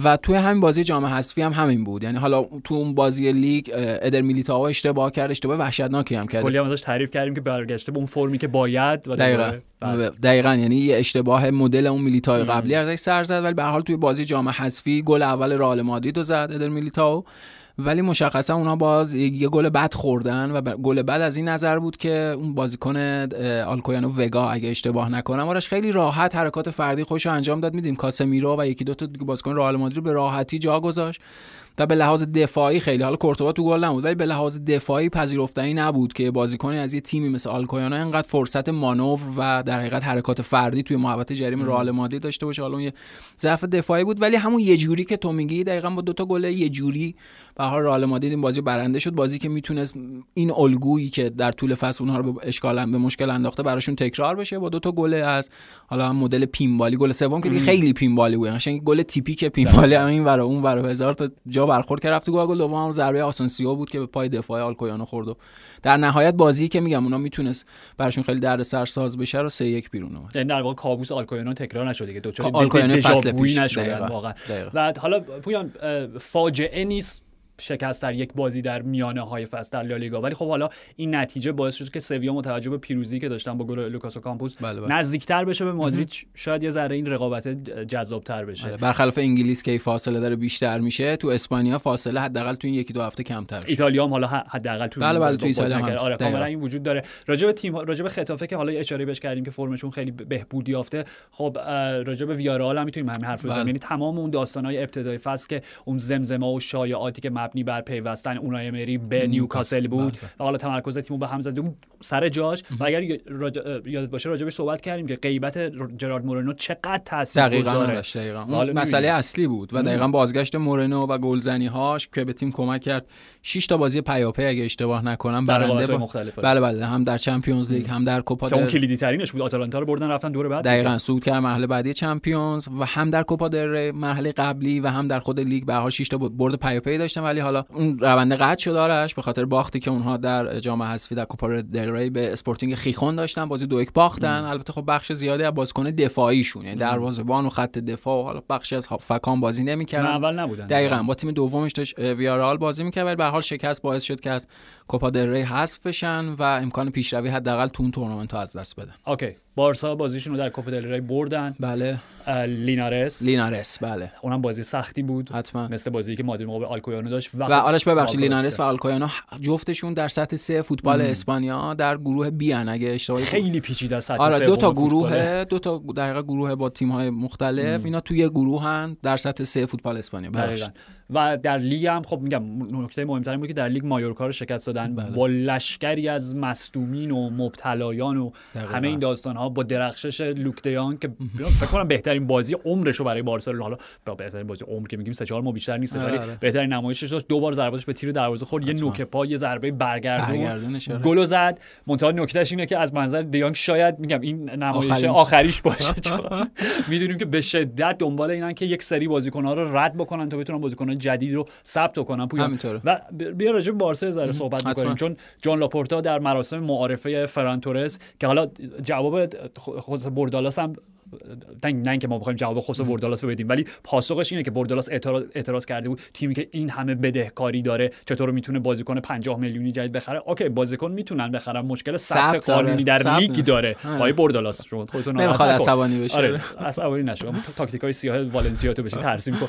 و توی همین بازی جام حذفی هم همین بود. یعنی حالا تو اون بازی لیگ ادر میلیتائو اشتباه کرد اشتباه وحشتناکی هم کرد. کلی هم ازش تعریف کردیم که برگشته به اون فرمی که باید و دقیقاً. دقیقاً. یعنی یه اشتباه مدل اون میلیتائو قبلی ازش سر زد ولی به هر حال توی بازی جام حذفی گل اول رئال مادرید رو زد ادر میلیتائو ولی مشخصا اونا باز یه گل بد خوردن و گل بد از این نظر بود که اون بازیکن آلکویانو وگا اگه اشتباه نکنم آرش خیلی راحت حرکات فردی خوش انجام داد. میدیم کاسمیرو و یکی دو تا بازیکن رئال مادرید به راحتی جا گذاشت و به لحاظ دفاعی خیلی حالا کورتوا تو گل نبود ولی به لحاظ دفاعی پذیرفتنی نبود که بازیکنی از یه تیمی مثل آلکویانو اینقدر فرصت مانور و در حقیقت حرکات فردی توی محوطه جریمه رئال مادرید داشته باشه. حالا یه ضعف دفاعی بود ولی همون یه جوری که تو میگی دقیقا با دو تا گل یه جوری به حال رئال مادرید این بازی برنده شد. بازی که می‌تونست این الگویی که در طول فصل اونها رو به اشکال به مشکل انداخته براشون تکرار بشه با دو تا گل از حالا مدل پینبالی گل سوم که دیگه خیلی پینبالی بود. قشنگ گل تیپیک پینبالی همین برای اون برای هزار تا جا برخورد کرد. رفت گل دوم هم ضربه آسنسیو بود که به پای دفاع آلکویانو خورد و در نهایت بازی که میگم اونا می‌تونست براشون خیلی دردسر ساز بشه رو 3 1 بیرون اومد یعنی در واقع کابوس آلکویانو تکرار نشد دیگه. دچار آلکویانو فصل پیش. نشد واقعا. و حالا پویان فاجعه نیست شکست در یک بازی در میانه های فصل در لالیگا. ولی خب حالا این نتیجه باعث شد که سویا با توجه به پیروزی که داشتن با گل لوکاس او کامپوس بله بله. نزدیکتر بشه به مادرید. شاید یه ذره این رقابت جذابتر بشه. بله. برخلاف انگلیس که فاصله داره بیشتر میشه تو اسپانیا فاصله حداقل تو این یکی دو هفته کمتر ایتالیا هم حالا حداقل تو بله بله تو ایتالیا هم. آره کاملا این وجود داره. راجع به تیم راجع به خطافه که حالا اشاره بهش کردیم که فرمشون خیلی بهبود یافته. خب راجع به ویارال هم می‌تونیم همین حرف بزنیم. بله. یعنی تمام اون داستانهای ابتدای فصل که اون زمزمه و شایعاتی که مبنی بر پیوست رفتن اونای مری به نیوکاسل بود. بله. و حالا تمرکز تیمو به هم زده بود سر جاش. و اگر یادت باشه راجبش صحبت کردیم که غیبت جرارد مورنو چقدر تاثیر گذاره. دقیقاً. مسئله اصلی بود و دقیقاً بازگشت مورنو و گلزنی هاش که به تیم کمک کرد. 6 تا بازی پیاپی اگه اشتباه نکنم برنده با... مختلف بله بله. هم در چمپیونز لیگ هم در کوپا اون کلیدی ترینش بود. آتالانتا رو بردن رفتن دور بعد. دقیقاً. صعود کرد مرحله بعدی چمپیونز و هم در کوپا در مرحله قبلی و هم در خود لیگ. به حال 6 تا برد پیاپی داشتن ولی حالا اون روند قطع شد آرش به خاطر باختی که اونها در جام حذفی در کوپا دل ری به اسپورتینگ خیخون داشتن. بازی دو یک باختن. البته خب بخش زیادی از بازیکن دفاعیشون یعنی دروازه‌بان و خط دفاع و حالا بخشی از هافبکان بازی نمی‌کردن. اول نبودن. دقیقاً. با تیم دومش داشت ویارال بازی می‌کرد ولی به حال شکست باعث شد که از کوپا دل ری حذف بشن و امکان پیشروی حداقل تو اون تورنمنت از دست بدن. اوکی. بارسا بازیشون رو در کوپا دل ری بردن. بله. لینارس. لینارس بله. اونم بازی سختی بود. حتما. مثل بازی که مادرید مقابل آلکویانو داشت. و, و آرش ببخشید لینارس و آلکویانو جفتشون در سطح سه فوتبال ام. اسپانیا در گروه بی ان. اگه اشتباهی خیلی پیچیده سطح آره دو تا گروه دو تا در گروه با تیم های مختلف ام. اینا توی گروه هن در سطح سه فوتبال اسپانیا. و در لیگ هم خب میگم نکته مهمتر بود که در لیگ مایورکا رو شکست دادن. بله. با لشکری از مصدومین و مبتلایان و همه این داستان ها با درخشش لوک دیان که فکر کنم بهترین بازی عمرش رو برای بارسلونا حالا با بهترین بازی عمر که میگیم سه چهار ماه بیشتر نیست ولی آره، آره. بهترین نمایشش داشت دو بار ضرباتش به تیر دروازه خورد. یه نوک پا یه ضربه برگردون. آره. گل زد. منتها نکتهش اینه که از منظر دیانگ شاید میگم این نمایش آخریش باشه [laughs] می‌دونیم که به شدت دنبال اینن که یک سری بازیکن‌ها رو رد بکنن تا بتونن بازیکن جدید رو ثبت کنن پویا. و بیا راجع به بارسا ذره صحبت می‌کنیم چون جان لاپورتا در مراسم معارفه فران تورس که حالا جواب خود بردالاس هم نه اینکه ما بخوایم جواب خوسه بردالاس رو بدیم ولی پاسخش اینه که بردالاس اعتراض, اعتراض کرده بود تیمی که این همه بدهکاری داره چطور می‌تونه بازیکن 50 میلیونی جدید بخره؟ اوکی بازیکن می‌تونن بخرن مشکل ثبت قانونی در لیگ داره. آقای بردالاس شما خودتون نمی‌خواد عصبانی بشه. آره عصبانی نشو. تاکتیکای سیاه والنسیا تو برو ترسیم کن.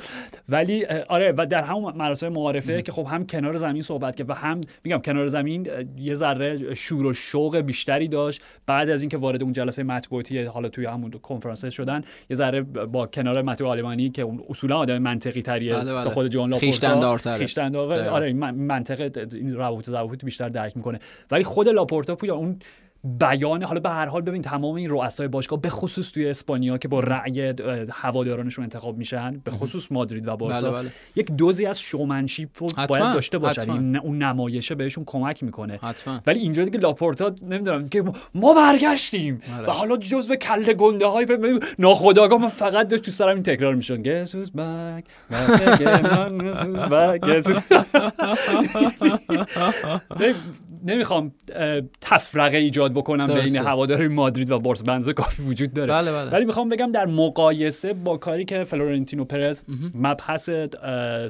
ولی آره و در همون مراسم معارفه که خب هم کنار زمین صحبت کرد و هم میگم کنار زمین یه ذره شور و شوق بیشتری داشت. بعد از اینکه وارد اون جلسه مطبوعاتی حالا توی همون کنفرانس شدن. یه ذره با کنار متو آلمانی که اصولا آدم منطقی تریه بله. بله. خود جان لاپورتا خیشتن آره منطقه این روابط بیشتر درک می‌کنه. ولی خود لاپورتا پویا اون بیان. حالا به هر حال ببین تمام این رؤسای باشگاه به خصوص توی اسپانیا که با رأی هوادارانشون انتخاب میشن به خصوص مادرید و بارسا بله بله. یک دوزی از شومنشیپ رو باید داشته باشن. اون نمایشه بهشون کمک می‌کنه. حتما. ولی اینجا دیگه لاپورتا نمی‌دونم که ما برگشتیم. بله. و حالا جزء کله گنده های ناخداگاه من فقط داشت تو سرم این تکرار میشون گسوس بک نمی‌خوام تفرقه ایجاد بکنم بین هواداری مادرید و بارسا بنز کافی وجود داره بله بله. ولی می‌خوام بگم در مقایسه با کاری که فلورنتینو پرز مبحث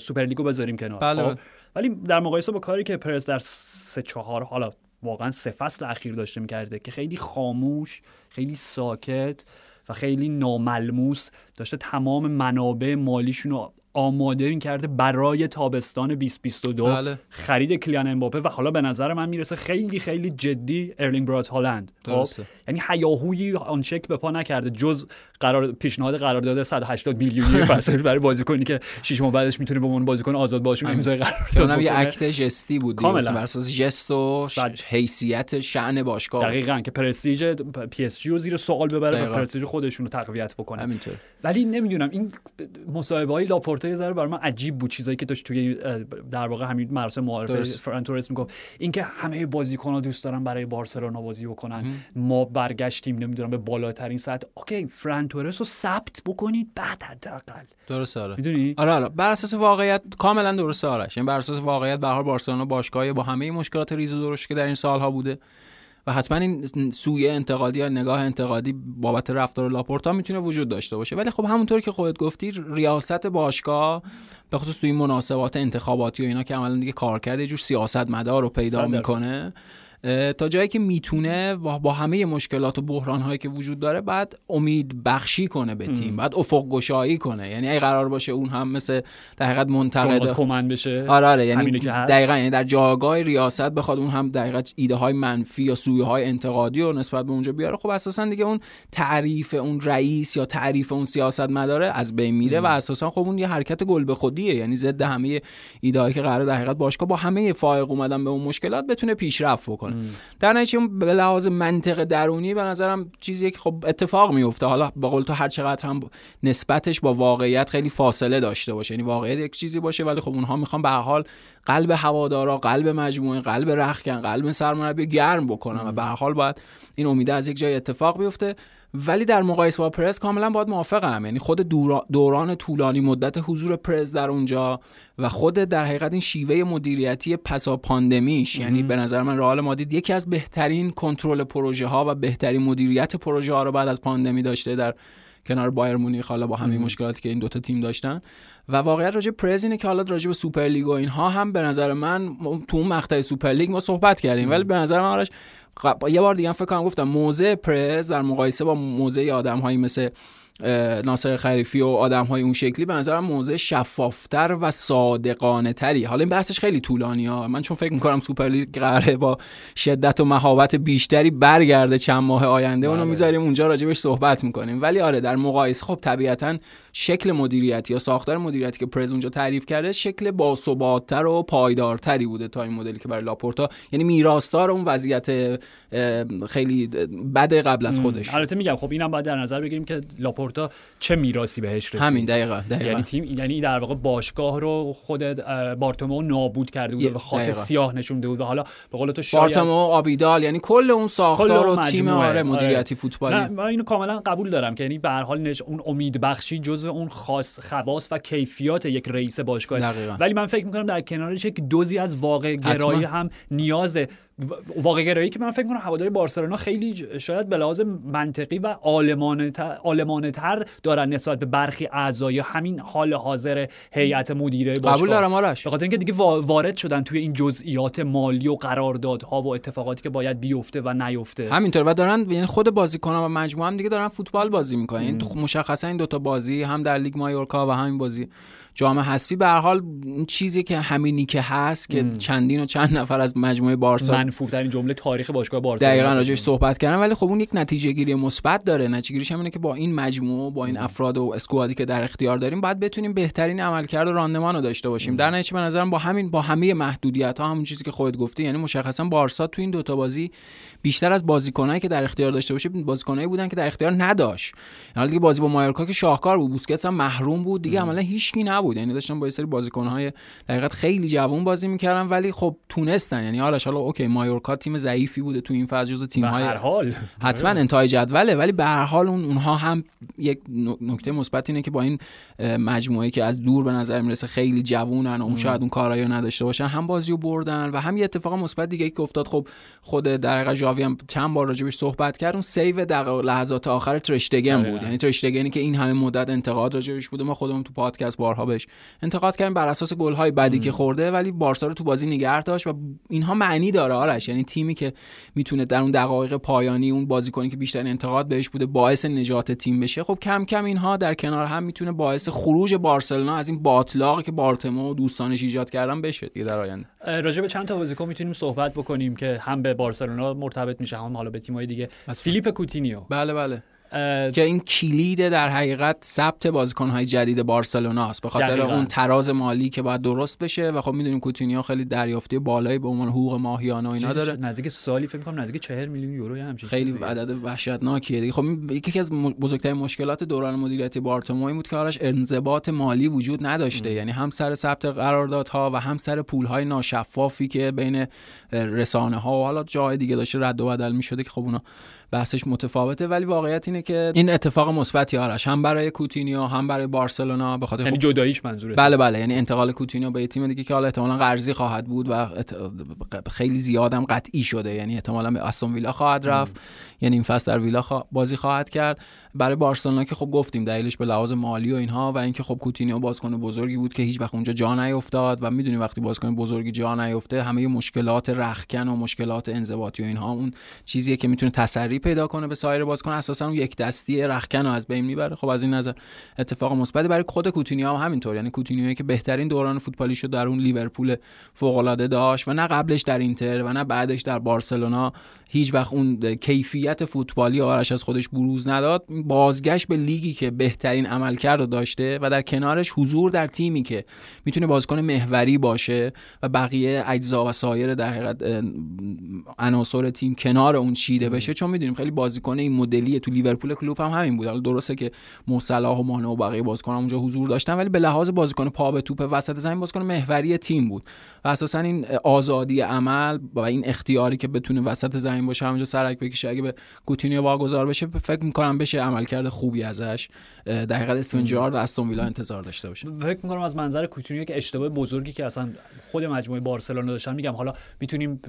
سوپرلیگ رو بذاریم کنار بله خب؟ بله. ولی در مقایسه با کاری که پرز در سه چهار حالا واقعا سه فصل اخیر داشته می‌کرده که خیلی خاموش خیلی ساکت و خیلی ناملموس داشته تمام منابع مالیشون رو آماده این کرده برای تابستان 2022 بله. خرید کیلیان امباپه و حالا به نظر من می‌رسه خیلی خیلی جدی ارلینگ براوت هالند خب؟ یعنی هیاهویی اون شکلی به پا نکرده جز قرارداد پیشنهاد قرارداد 180 میلیونی [laughs] فصل برای بازیکنی که شش ماه بعدش می‌تونه به عنوان بازیکن آزاد باشون امضای قرارداد اونم یه. اکت ژستی بود کاملا. بر اساس ژست و. حیثیت شأن باشگاه دقیقا که پرستیژ پی اس جی رو زیر سوال ببره و. پرستیژ خودشون رو تقویت بکنه همینطور ولی نمی‌دونم این مصاحبه های لاپورتا یه ذره برای من عجیب بود چیزایی که داشت توی در واقع همین مراسم معارفه درست. فران تورس می‌گفت. اینکه همه بازیکن‌ها دوست دارن برای بارسلونا بازی بکنن. ما برگشتیم نمی‌دونم به بالاترین سطح. اوکی فران تورس رو ثبت بکنید بعد حداقل. درست آره. می‌دونی؟ آره آره. بر اساس واقعیت کاملا درسته آرش. یعنی بر اساس واقعیت به هر بارسلونا باشگاهی با همه مشکلات ریز و درشت که در این سالها بوده. و حتما این سویه انتقادی یا نگاه انتقادی بابت رفتار لاپورتا می‌تونه وجود داشته باشه ولی خب همونطور که خودت گفتی ریاست باشگاه به خصوص توی مناسبات انتخاباتی و اینا که عملا دیگه کار کرده یه جور سیاست مدار رو پیدا. می‌کنه تا جایی که می‌تونه با, با همه مشکلات و بحران هایی که وجود داره بعد امید بخشی کنه به تیم بعد افق گشایی کنه. یعنی اگه قرار باشه اون هم مثل در حقیقت منتقد کمن بشه آره آره یعنی. دقیقا یعنی در جایگاه ریاست بخواد اون هم دقیقا ایده های منفی یا سویه های انتقادی رو نسبت به اونجا بیاره. خب اساسا دیگه اون تعریف اون رئیس یا تعریف اون سیاست مداره از بین میره و اساسا خب اون یه حرکت گل به خودیه. یعنی ضد همه ایده هایی که قرار در حقیقت باشگاه با همه فائق اومدن به اون مشکلات بتونه پیشرفت بکنه. در نتیجه به لحاظ منطق درونی به نظرم چیزی که خب اتفاق میفته حالا به قول تو هر چقدر هم نسبتش با واقعیت خیلی فاصله داشته باشه. یعنی واقعیت یک چیزی باشه ولی خب اونها می‌خوان به حال قلب هوادارا قلب مجموعه قلب رخکن قلب سرمربی گرم بکنن و به حال باید این امیده از یک جای اتفاق بیفته. ولی در مقایسه با پرز کاملا باید موافقم. یعنی خود دورا- دوران طولانی مدت حضور پرز در اونجا و خود در حقیقت این شیوه مدیریتی پسا پاندمیش یعنی به نظر من رئال مادید یکی از بهترین کنترل پروژه ها و بهترین مدیریت پروژه ها رو بعد از پاندمی داشته در کنار بایرن مونیخ حالا با همه مشکلاتی که این دوتا تیم داشتن. و واقعیت راجع به پرز اینه که حالا راجع به سوپر لیگ و اینها هم به نظر من تو اون مقطع سوپر لیگ ما صحبت کردیم. ولی به نظر من آرش یه بار دیگه فکر کنم گفتم موضع پرز در مقایسه با موضع آدم هایی مثل ناصر خلیفی و آدم های اون شکلی به نظرم موضع شفافتر و صادقانه تری. حالا این بحثش خیلی طولانی ها. من چون فکر می‌کنم سوپر لیگ قراره با شدت و مهابت بیشتری برگرده چند ماه آینده اونو بله. می‌ذاریم اونجا راجبش صحبت می‌کنیم. ولی آره در مقایسه خب طبیعتا شکل مدیریتی یا ساختار مدیریتی که پرز اونجا تعریف کرده شکل باثباتتر و پایدارتری بوده تا این مدلی که برای لاپورتا. یعنی میراثدار اون وضعیت خیلی بد قبل از خودش. البته میگم خب اینم باید در نظر بگیریم که لاپورتا چه میراثی بهش رسید همین دقیقا دقیقا یعنی تیم یعنی در واقع باشگاه رو خود بارتومو نابود کرده بود و به خاک دقیقاً. سیاه نشونده بود و حالا به قول تو شاید بارتامو آبیدال یعنی کل اون ساختار و تیم مجموعه. آره مدیریتی نه فوتبالی من اینو کاملا قبول دارم که یعنی به هر حال نش... اون امید بخشی جزء اون خاص خواص و کیفیات یک رئیس باشگاه. ولی من فکر می‌کنم در کنارش یک دوزی از واقع گرایی. هم نیازه و- واقع گرایی که من فکر می‌کنم هواداری بارسلونا خیلی شاید به لحاظ منطقی و عالمانه تر, دارن نسبت به برخی اعضای همین حال حاضر هیئت مدیره باشگاه. قبول دارم آرش. به خاطر اینکه دیگه وا- وارد شدن توی این جزئیات مالی و قراردادها و اتفاقاتی که باید بیفته و نیفته. همینطور. و دارن یعنی خود بازیکنان و مجموعه هم دیگه دارن فوتبال بازی می‌کنن. یعنی مشخصا این دوتا بازی هم در لیگ مایورکا و همین بازی. جام حذفی. به هر حال این چیزی که همینی که هست که چندین و چند نفر از مجموعه بارسا منفورترین جمله تاریخ باشگاه بارسلونا دقیقا راجعش. صحبت کردن ولی خب اون یک نتیجه گیری مثبت داره. نتیجه گیریش هم اینه که با این مجموعه با این افراد و اسکوادی که در اختیار داریم باید بتونیم بهترین عملکرد و راندمان رو داشته باشیم. در نتیجه به نظرم با همین با همه محدودیت ها همون چیزی که خودت گفتی یعنی مشخصا بارسا تو این دوتا بازی بیشتر از بازیکنایی که در اختیار داشته باشه بازیکنایی بودن که در اختیار نداشت. یعنی دیگه بازی با مایورکا که شاهکار بود بوسکتس هم محروم بود. دیگه عملا هیچکی نبود. یعنی داشتن با یه سری بازیکن‌های در حقیقت خیلی جوان بازی می‌کردن ولی خب تونستن. یعنی حالا حالا اوکی مایورکا تیم ضعیفی بوده تو این فاز جزو به تیم‌های هر حال. حتما انتهای جدوله ولی به هر حال اون اونها هم یک نکته مثبت اینه که با این مجموعه که از دور به نظر می‌رسه خیلی جوونن و اون شاید اون کارایی نداشته باشن هم بازی رو بردن و هم یه اتفاق مثبت دیگه که افتاد. خب خود ژاوی هم چند بار راجبش صحبت کرد. اون save در لحظات آخر تراشتگن بود. دقیقاً. یعنی تراشتگنی که این همه مدت انتقاد راجبش بوده. ما خودمون تو پادکست بارها بهش انتقاد کردیم بر اساس گل‌های بعدی که خورده ولی بارسا رو تو بازی نگه داشت و اینها معنی داره آرش. یعنی تیمی که می‌تونه در اون دقایق پایانی اون بازیکنی که بیشتر انتقاد بهش بوده باعث نجات تیم بشه خب کم کم اینها در کنار هم می‌تونه باعث خروج بارسلونا از این باتلاقی که بارتومئو و دوستانش ایجاد کردن بشه دیگه در آینده. راجع به چند تا بازیکن می‌تونیم صحبت بکنیم که هم به بارسلونا مرتبط میشه هم حالا به تیم‌های دیگه. فیلیپ کوتینیو. بله بله. که این کلید در حقیقت ثبت بازیکن‌های جدید بارسلونا است. به خاطر اون تراز مالی که باید درست بشه و خب می‌دونیم کوتینیو خیلی دریافتی بالایی به عنوان حقوق ماهیانه و اینا داره. نزدیک سالی فکر کنم نزدیک 40 میلیون یورو همچین خیلی عدد وحشتناکیه دیگه. خب یکی از بزرگترین مشکلات دوران مدیریت بارتومو بود که آرش انضباط مالی وجود نداشته. ام. یعنی هم سر ثبت قراردادها و هم سر پول‌های ناشفافی که بین رسانه ها و حالا جای دیگه داشته رد و بدل می‌شده که خب اونا بحثش متفاوته ولی واقعیت اینه که این اتفاق مثبتی آرش هم برای کوتینیو هم برای بارسلونا به خاطر یعنی خب جداییش منظوره بله بله یعنی انتقال کوتینیو به تیم دیگه که حالا احتمالاً قرضی خواهد بود و خیلی زیادم قطعی شده یعنی احتمالاً به استون ویلا خواهد رفت. یعنی این فصل در ویلا بازی خواهد کرد. برای بارسلونا که خب گفتیم دلیلش به لحاظ مالی و اینها و اینکه خب کوتینیو بازیکن بزرگی بود که هیچ وقت اونجا جا نیافتاد و می‌دونی وقتی بازیکن بزرگی جا نیفته همه مشکلات رختکن و مشکلات انضباطی و اینها اون چیزیه که می‌تونه تسری پیدا کنه به سایر بازیکن. اساسا اون یک دستی رختکن از بین می‌بره. خب از این نظر اتفاق مثبت. برای خود کوتینیو هم همینطور. یعنی کوتینیو که بهترین دوران فوتبالیشو در اون لیورپول فوق العاده داشت و نه قبلش در اینتر و نه بعدش در بارسلونا هیچ وقت اون کیفیت فوتبالی آرش از خودش بروز نداد بازگشت به لیگی که بهترین عملکرد رو داشته و در کنارش حضور در تیمی که می‌تونه بازیکن محوری باشه و بقیه اجزا و سایر در حقیقت عناصر تیم کنار اون چیده بشه. چون می‌دونیم خیلی بازیکن این مدلی تو لیورپول کلوب هم همین بود. حالا درسته که مصلاح و مانه و بقیه بازیکن اونجا حضور داشتن ولی به لحاظ بازیکن پا به توپ وسط زمین بازیکن محوری تیم بود. و اساسا این آزادی عمل و این اختیاری که بتونه وسط زمین باشه همونجا سرک بکشه. اگه به کوتینیو واگذار بشه فکر می‌کنم بشه عملکرد خوبی ازش. در حقیقت استون و استون ویلا انتظار داشته باشه. فکر می‌کنم از منظر کوتینیو که اشتباه بزرگی که اصلا خود مجموعه بارسلونا داشتن میگم. حالا می‌تونیم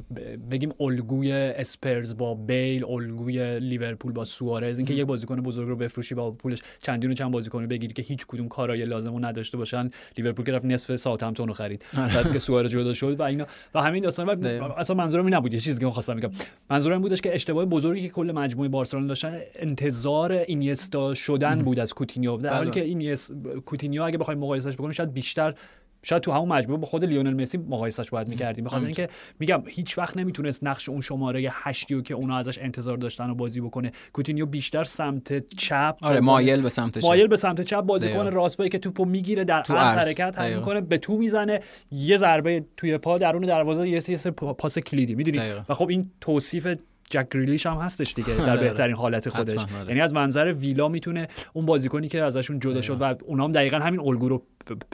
بگیم الگوی اسپرز با بیل الگوی لیورپول با سوارز. اینکه یک بازیکن بزرگ رو بفروشی با پولش چندین و چند بازیکن بگیری که هیچ کدوم کارای لازم رو نداشته باشن. لیورپول که رفت نصف ساوثهمپتون رو خرید. آره. بعد که سوارز جدا شد و اینا. و همین داستان. اصلا منظورم این نبود. یه چیزی که خواستم بگم. منظورم بودش که اشتباه بزرگی که کل مجموعه بارسلونا داشتن انتظار اینیستا شدن بود از کوتینیو. در حالی بله. که اینیس کوتینیو اگه بخوایم مقایسهش بکنیم شاید بیشتر شاید تو همون مجموعه با خود لیونل مسی مقایسش باید می‌کردیم. بخاطر اینکه میگم هیچ وقت نمی‌تونست نقش اون شماره هشتی که اونا ازش انتظار داشتن و بازی بکنه. کوتینیو بیشتر سمت چپ آره مایل به سمت چپ. مایل به سمت چپ بازی کنه. راست که توپو می‌گیره در عرض حرکت هم می‌کنه به تو می‌زنه. یه ضربه توی پا درون دروازه یه سری پاس کلیدی می‌دونی؟ و خب این توصیف جک گریلیش هم هستش دیگه [laughs] در آره، بهترین آره. حالت خودش. آره. یعنی از منظر ویلا می‌تونه اون بازیکنی که ازشون جدا شد و اونا هم دقیقا همین الگو رو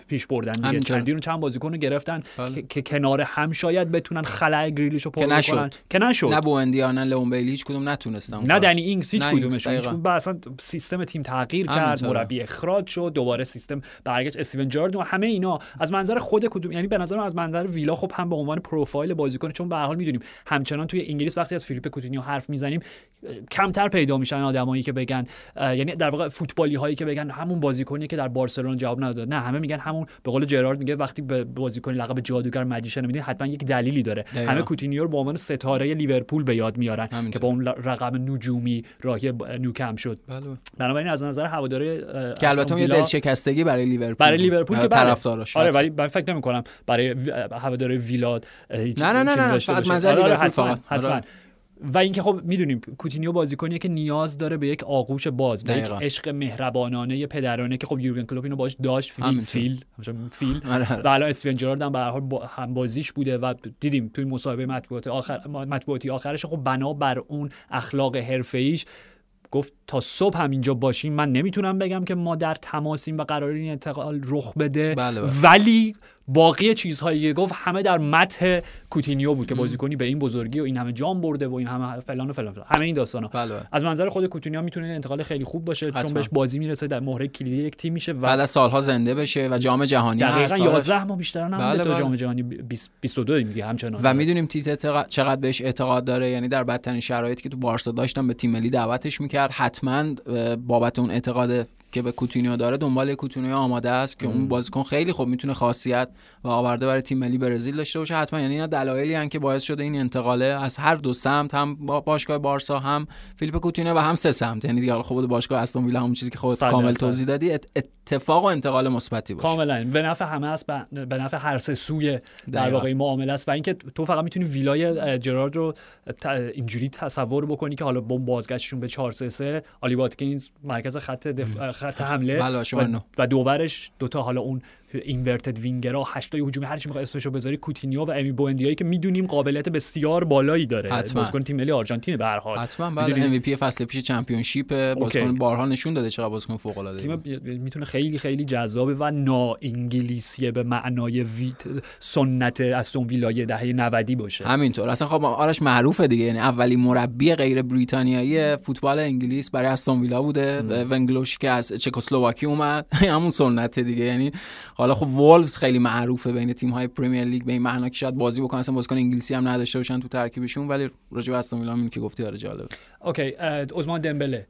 پیش بردن دیگه. چندین چند بازیکن رو گرفتن بله. که کنار هم شاید بتونن خلای گریلیش رو پر کنن که نشد. نه بوندیا نه لئون بیلی هیچ کدوم نتونستن نه دنی اینگز هیچ کدومشون اصلا سیستم تیم تغییر کرد مربی اخراج شد دوباره سیستم برگشت. استیون جرارد و همه اینا. از منظر خود کدوم یعنی به نظر از منظر ویلا خب هم به عنوان پروفایل بازیکن چون به هر حال می‌دونیم همچنان توی انگلیس وقتی از فیلیپ کوتینیو حرف می‌زنیم کمتر پیدا میشن آدمایی که بگن یعنی در واقع فوتبالی هایی که بگن همون بازیکنی که در بارسلونا جواب نداد نه همه میگن همون به قول جرارد میگه وقتی به بازیکن لقب جادوگر magician میدین حتما یک دلیلی داره. دقیقا. همه کوتینیو رو به عنوان ستاره لیورپول به یاد میارن که با اون رقم نجومی راهی نوکمپ شد. بله. بنابراین از نظر هواداره که البته یه دلشکستگی برای لیورپول برای لیورپول که طرفداراش آره ولی من فکر نمی کنم برای هوادار ویلا نه نه نه, نه, از منظر آره، لیورپول فقط. حتما. و اینکه خب می‌دونیم کوتینیو بازیکنیه که نیاز داره به یک آغوش باز به یک عشق مهربانانه پدرانه که خب یورگن کلوپ اینو باش داشت فیل فیل فیل آره، آره. و الان استیون جرارد هم به هر حال بازیش بوده و دیدیم توی مصاحبه مطبوعاتی آخر مطبوعاتی آخرش خب بنا بر اون اخلاق حرفه‌ایش گفت تا صبح هم اینجا باشیم من نمی‌تونم بگم که ما در تماسیم و قرار این انتقال رخ بده بله بله. ولی باقی چیزهایی که گفت همه در متح کوتینیو بود که بازیکنی به این بزرگی و این همه جام برده و این همه فلان و فلان, فلان. همه این داستانا بله. از منظر خود کوتینیو می‌تونه انتقال خیلی خوب باشه حتما. چون بهش بازی می‌رسه در مهره کلیدی یک تیم میشه و بعد سالها زنده بشه و جام جهانی دقیقاً 11 ماه بیشتر هم بله بله. جام جهانی 22 میگه همچنان و می‌دونیم تیت چقدر بهش اعتقاد داره یعنی در بدترین شرایطی که تو بارسا داشتن به تیم ملی دعوتش می‌کرد حتما بابت اون اعتقاد که به کوتینیو داره دنبال کوتینیو آماده است که اون بازیکن خیلی خوب می‌تونه خاصیت و آورده برای تیم ملی برزیل داشته باشه حتما یعنی اینا دلایلی که باعث شده این انتقاله. از هر دو سمت هم با باشگاه بارسا هم فیلیپ کوتینیو و هم سه سمت. یعنی دیگه خود باشگاه استون ویلا همون چیزی که خودت کامل توضیح دادی اتفاق و انتقال مثبتی باشه. کاملا. به نفع همه است به نفع هر سه سوی در واقع معامله است. و اینکه تو فقط می‌تونی ویلای جرارد رو اینجوری تصور بکنی که حالا با بازگشتشون به 4 3 3 آلی واتکینز مرکز خط دف... خط حمله بله، و, و دورش دوتا حالا اون inverted winger ها هشتای هجومی هر چی می‌خوای اسمشو بذاری کوتینیو و امی بوندیایی که می‌دونیم قابلیت بسیار بالایی داره. بازیکن تیم ملی آرژانتین به هر حال. حتما بله MVP فصل پیش Championship بازیکن بارها نشون داده چقدر بازیکن فوق العاده تیم می‌تونه خیلی خیلی جذابه و نا انگلیسیه به معنای سنت استون ویلای دهه 90 باشه. همینطور. اصلا خب آرش معروفه دیگه یعنی اولی مربی غیر بریتانیایی فوتبال انگلیس برای استون ویلا بوده. ونگلوش که از چکسلواکی اومد. [laughs] همون سنت دیگه یعنی حالا خب وولفز خیلی معروفه بین تیم های پریمیر لیگ به این معنا که شاید بازی بکنن. اصلا بازیکن انگلیسی هم نداشته باشن تو ترکیبشون ولی راجع به استون ویلا که گفتی آره جالب اوکی عثمان دمبله.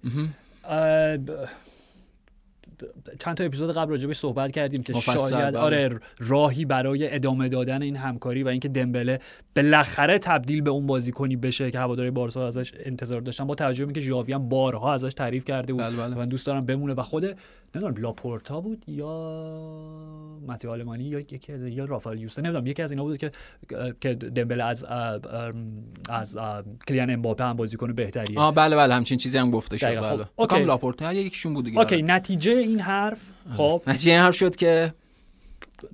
چند تا اپیزود قبل راجبش صحبت کردیم که شاید بله. آره راهی برای ادامه دادن این همکاری و اینکه دمبله بالاخره تبدیل به اون بازیکنی بشه که هواداری بارسا ازش انتظار داشتن. با توجه به اینکه ژاوی هم بارها ازش تعریف کرده بود بله بله. من دوست دارم بمونه. و خود نمی‌دونم لاپورتا بود یا متئو آلمانی یا یکی از یا رافائل یوسف نمی‌دونم یکی از اینا بود که که دمبله از از کیلیان امباپه هم بازیکن بهتریه. آه بله بله همچین چیزی هم گفته شد بله. اوکی. لاپورتا یکیشون بود دیگه اوکی نتیجه این حرف خب. نتیجه این حرف شد که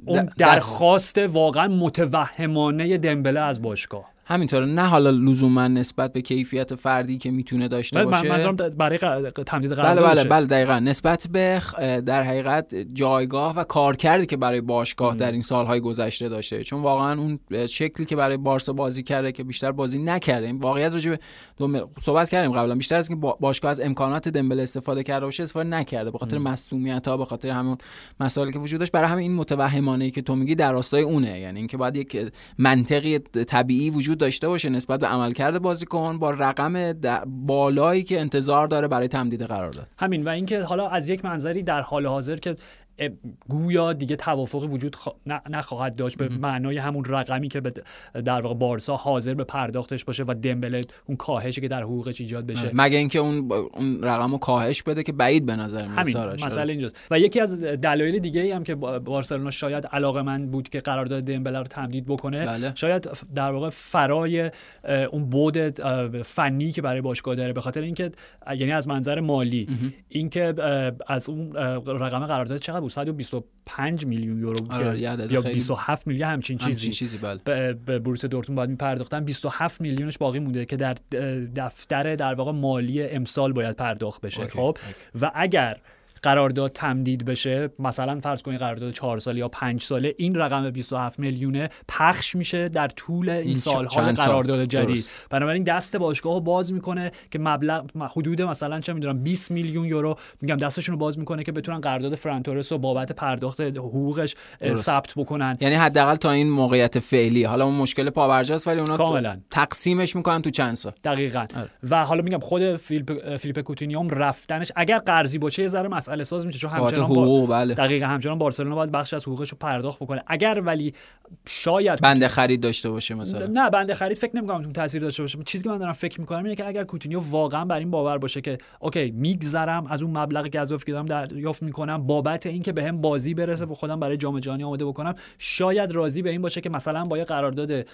اون درخواست واقعا متوهمانه دمبله از باشگاه. همینطوره. نه حالا لزوما نسبت به کیفیت فردی که می‌تونه داشته باشه. منظورم برای تمدید قرارداد بله بله بله دقیقا. نسبت به در حقیقت جایگاه و کارکردی که برای باشگاه در این سالهای گذشته داشته. چون واقعا اون شکلی که برای بارسا بازی کرده که بیشتر بازی نکرده. این واقعیت راجع به صحبت کردیم قبلا. بیشتر از که باشگاه از امکانات دمبل استفاده کرده باشه استفاده نکرده. به خاطر مصونیت ها به خاطر همون مسائلی که وجود داشت. برای همین این متوهمانه ای که تو میگی در راستای اونه. یعنی اینکه باید یک منطقی طبیعی وجود داشته باشه نسبت به عملکرد بازیکن با رقم بالایی که انتظار داره برای تمدید قرار داد. همین و اینکه حالا از یک منظری در حال حاضر که گویا دیگه توافقی وجود نخواهد داشت به معنای همون رقمی که در واقع بارسا حاضر به پرداختش باشه و دمبله اون کاهشی که در حقوقش ایجاد بشه. مگه اینکه اون اون رقمو کاهش بده که بعید به نظر میاد مسئله اینجاست. و یکی از دلایل دیگه ای هم که بارسلونا شاید علاقه من بود که قرارداد دمبله رو تمدید بکنه بله. شاید در واقع فرای اون بود فنی که برای باشگاه داره به خاطر اینکه یعنی از منظر مالی اینکه از اون رقم قرارداد چقدر بود 125 میلیون یورو بود آره، یا 27 میلیون همچین چیزی همچین چیزی بله. به بروسیا دورتموند باید میپرداختن. 27 میلیونش باقی مونده که در دفتر در واقع مالی امسال باید پرداخت بشه خب؟ و اگر قرارداد تمدید بشه مثلا فرض کنید قرارداد 4 ساله یا 5 ساله این رقم 27 میلیونه پخش میشه در طول این سالهای قرارداد جدید. بنابراین دست باشگاه باز می‌کنه که مبلغ حدود مثلا چه می‌دونم 20 میلیون یورو میگم دستشون رو باز می‌کنه که بتونن قرارداد فرانتورس رو بابت پرداخت حقوقش ثبت بکنن. یعنی حداقل تا این موقعیت فعلی. حالا اون مشکل پاورجاست ولی اونا کاملا. تقسیمش می‌کنن تو چند سال. دقیقاً. آره. و حالا میگم خود فیلیپ فیلیپ کوتینیوم رفتنش اگر قرضی باشه یه ذره مسئله ساز میشه چون همچنان حقوق بله. دقیقاً همچنان بارسلونا باید بخش از حقوقش رو پرداخت بکنه. اگر ولی شاید بنده خرید داشته باشه مثلا. نه بنده خرید فکر نمی‌کنم تاثیر داشته باشه. چیزی که من دارم فکر می‌کنم اینه که اگر کوتینیو واقعا بر این باور باشه که اوکی میگذرم از اون مبلغ گزافی که دارم دریافت می‌کنم بابت اینکه بهم بازی برسه به خودم برای جام جهانی آماده بکنم شاید راضی به این باشه که مثلا با یه قرارداد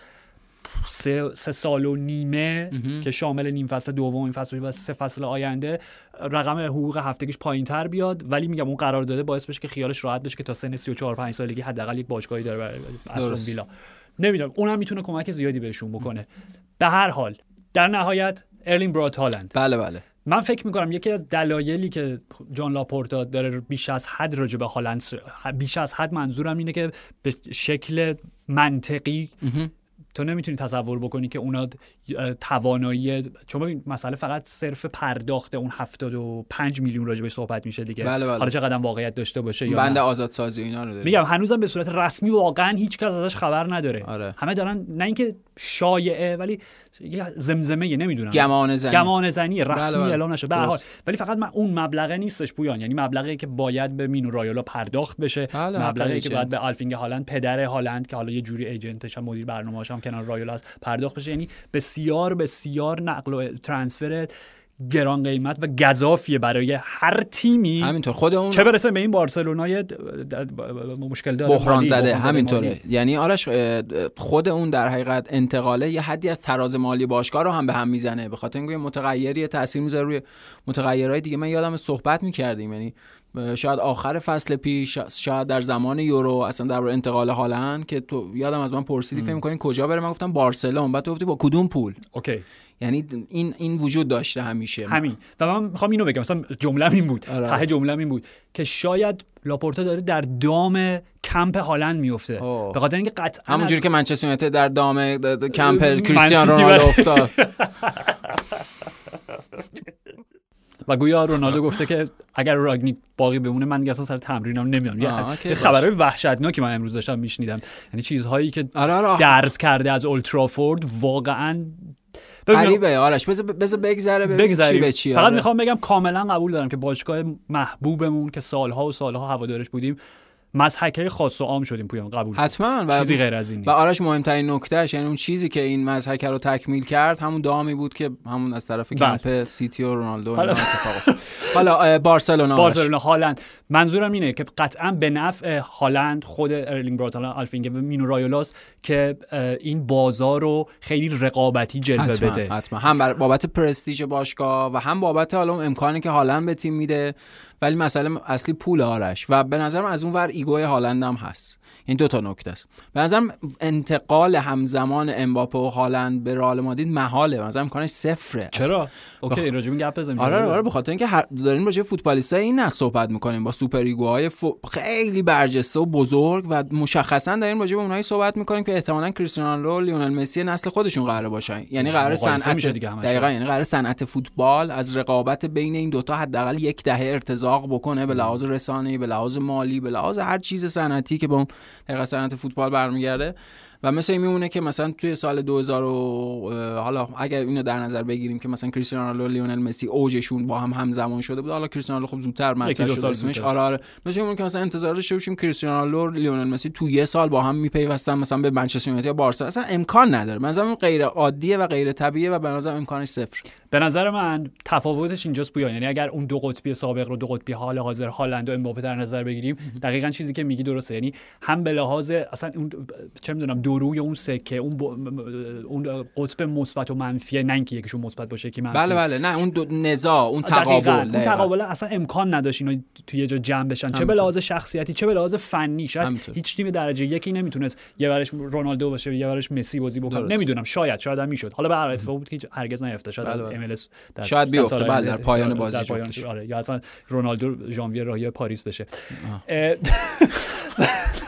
سه, سه سال و نیمه که شامل نیم فصل دوم این فصل و سه فصل آینده رقم حقوق هفتگیش پایین تر بیاد. ولی میگم اون قرار داده باعث بشه که خیالش راحت بشه که تا سن 34 5 سالگی حداقل یک باشگاهی داره برای استون ویلا. نمی‌دونم اونم می‌تونه کمک زیادی بهشون بکنه. به هر حال در نهایت ارلین برات هالند. بله بله. من فکر می‌کنم یکی از دلایلی که جان لاپورتا داره بیش از حد راجع به هالند بیش از حد منظورم اینه که به شکل منطقی تو نمی‌تونی تصور بکنی که اونا توانایی چون ببین مسئله فقط صرف پرداخت اون 75 میلیون راجع صحبت میشه دیگه. بله بله. حالا چقدر واقعیت داشته باشه یا بند آزادسازی اینا رو میگم هنوزم به صورت رسمی واقعا هیچ کس ازش خبر نداره. آره. همه دارن نه اینکه شایعه ولی یه زمزمه نمی‌دونم. گمانه زنی. گمانه زنی بله، رسمی بله. اعلام نشه. به هر حال. ولی فقط من اون مبلغه نیستش پویان. یعنی مبلغی که باید به مینو رایولا پرداخت بشه. بله، مبلغی مبلغ که باید به آلفی هالند پدر هالند که حالا یه جوری agent ش هم مدیر برنامه‌اش هم کنار رایولا است پرداخت بشه. یعنی بسیار بسیار نقل و transfer گران قیمت و گزافیه برای هر تیمی. همینطور. خود اون چه برسه به این بارسلونای مشکل داره بحران زده. همینطوره. یعنی آرش خود اون در حقیقت انتقاله. یه حدی از تراز مالی باشگاه رو هم به هم می‌زنه. به خاطر اینکه متغیری تاثیر می‌ذاره روی متغیرهای دیگه. من یادم صحبت می‌کردیم. یعنی شاید آخر فصل پیش شاید در زمان یورو اصلا در انتقال هالند که تو یادم از من پرسیدی فکر می‌کنی کجا بره؟ من گفتم بارسلون. بعد تو گفتی با کدوم پول؟ اوکی. یعنی این این وجود داشته همیشه. همین. و من می‌خوام اینو بگم. مثلا جمله این بود. آره. ته جمله این بود که شاید لاپورتا داره در دام کمپ هالند میفته. به خاطر اینکه قطعا همونجوری از- که منچستر یونایتد در دام کمپ من کریستیان سیتی رونالدو. افتاد. [laughs] و گویا رونالدو گفته که اگر رانگنیک باقی بمونه من دیگه اصلا سر تمرینم نمیام. یه, خبرهای وحشتناکی من امروز داشتم میشنیدم. یعنی چیزهایی که آره آره. درس کرده از اولترافورد واقعا غریبه آرش. بذار بذار بگذره ببین چی به چی فقط آره. می‌خوام بگم کاملا قبول دارم که باشگاه محبوبمون که سالها و سالها هوادارش بودیم مزحکه خاص و عام شدیم پویان قبول. حتما. و چیزی غیر از این و نیست. آرش مهمترین نکتهش یعنی اون چیزی که این مزحکه رو تکمیل کرد همون دامی بود که همون از طرف بله. کمپ سیتی و رونالدو حالا-. حالا بارسلونا. بارسلونا هالند. منظورم اینه که قطعا به نفع هالند خود ارلینگ براوت هالند آلفی و مینو رایولاس که این بازار رو خیلی رقابتی جلوه بده. حتما. هم بابت پرستیژ باشگاه و هم بابت حالا امکانی که هالند به تیم میده. ولی مسئله اصلی پول آرش. و به نظرم از اون ور ایگوی هالند هم هست. این دو تا نکته است. به نظرم انتقال همزمان امباپه و هالند به رئال مادرید محاله. به نظرم امکانش صفره. چرا؟ OK راجع به این گپ بزنیم. آره آره به خاطر اینکه هر داریم راجع فوتبالیستای این نه صحبت می‌کنیم. با super ego های فو... خیلی برجسته و بزرگ و مشخصا داریم راجع به اونایی صحبت می‌کنیم که احتمالاً کریستیانو رونالدو لیونل مسی نسل خودشون قراره باشن یعنی قرار صنعت. دقیقاً یعنی قرار صنعت فوتبال از رقابت بین این دوتا حداقل یک دهه ارتزاق بکنه به لحاظ رسانه‌ای به لحاظ مالی به لحاظ هر چیز صنعتی که به اون دقیقاً صنعت فوتبال برمیگرده. و مثل این میمونه که مثلا توی سال 2000 و حالا اگر اینو در نظر بگیریم که مثلا کریستیانو رونالدو و لیونل مسی اوجشون با هم همزمان شده بود حالا کریستیانو رونالدو خب زودتر مطرح شد اسمش. آره آره. مثل اون که مثلا انتظار داشته باشیم کریستیانو رونالدو لیونل مسی تو یه سال با هم میپیوستن مثلا به منچستر یونایتد یا بارسا. اصلا امکان نداره. نظرم غیر عادیه و غیر طبیعیه و به نظرم امکانش صفر. به نظر من تفاوتش اینجاست پویان یعنی اگر اون دو قطبی سابق رو دو قطبی حال حاضر هالند و امباپه در نظر بگیریم دقیقا چیزی که میگی درسته. یعنی هم به لحاظ اصلا اون چه می‌دونم دروی اون سکه اون ب... اون قطب مثبت و منفی نه اینکه یکیشون مثبت باشه یکی منفی بله بله نه اون دو نزاع اون. تقابل اون. تقابل اصلا امکان نداشت اینا توی یه جا جمع بشن چه به. لحاظ شخصیتی چه به لحاظ فنی شاید همینطور. هیچ تیم درجه یکی نمی‌تونست یه ورش رونالدو باشه یه ورش مسی بازی بکنه. نمی‌دونم شاید شاید هم می‌شد حالا به هر اتفاق بود که هرگز نیفته شاید بله، بله. MLS در شاید بیفته، بله، در پایان بازی. آره یا اصلا رونالدو ژانویه راهی پاریس بشه [laughs]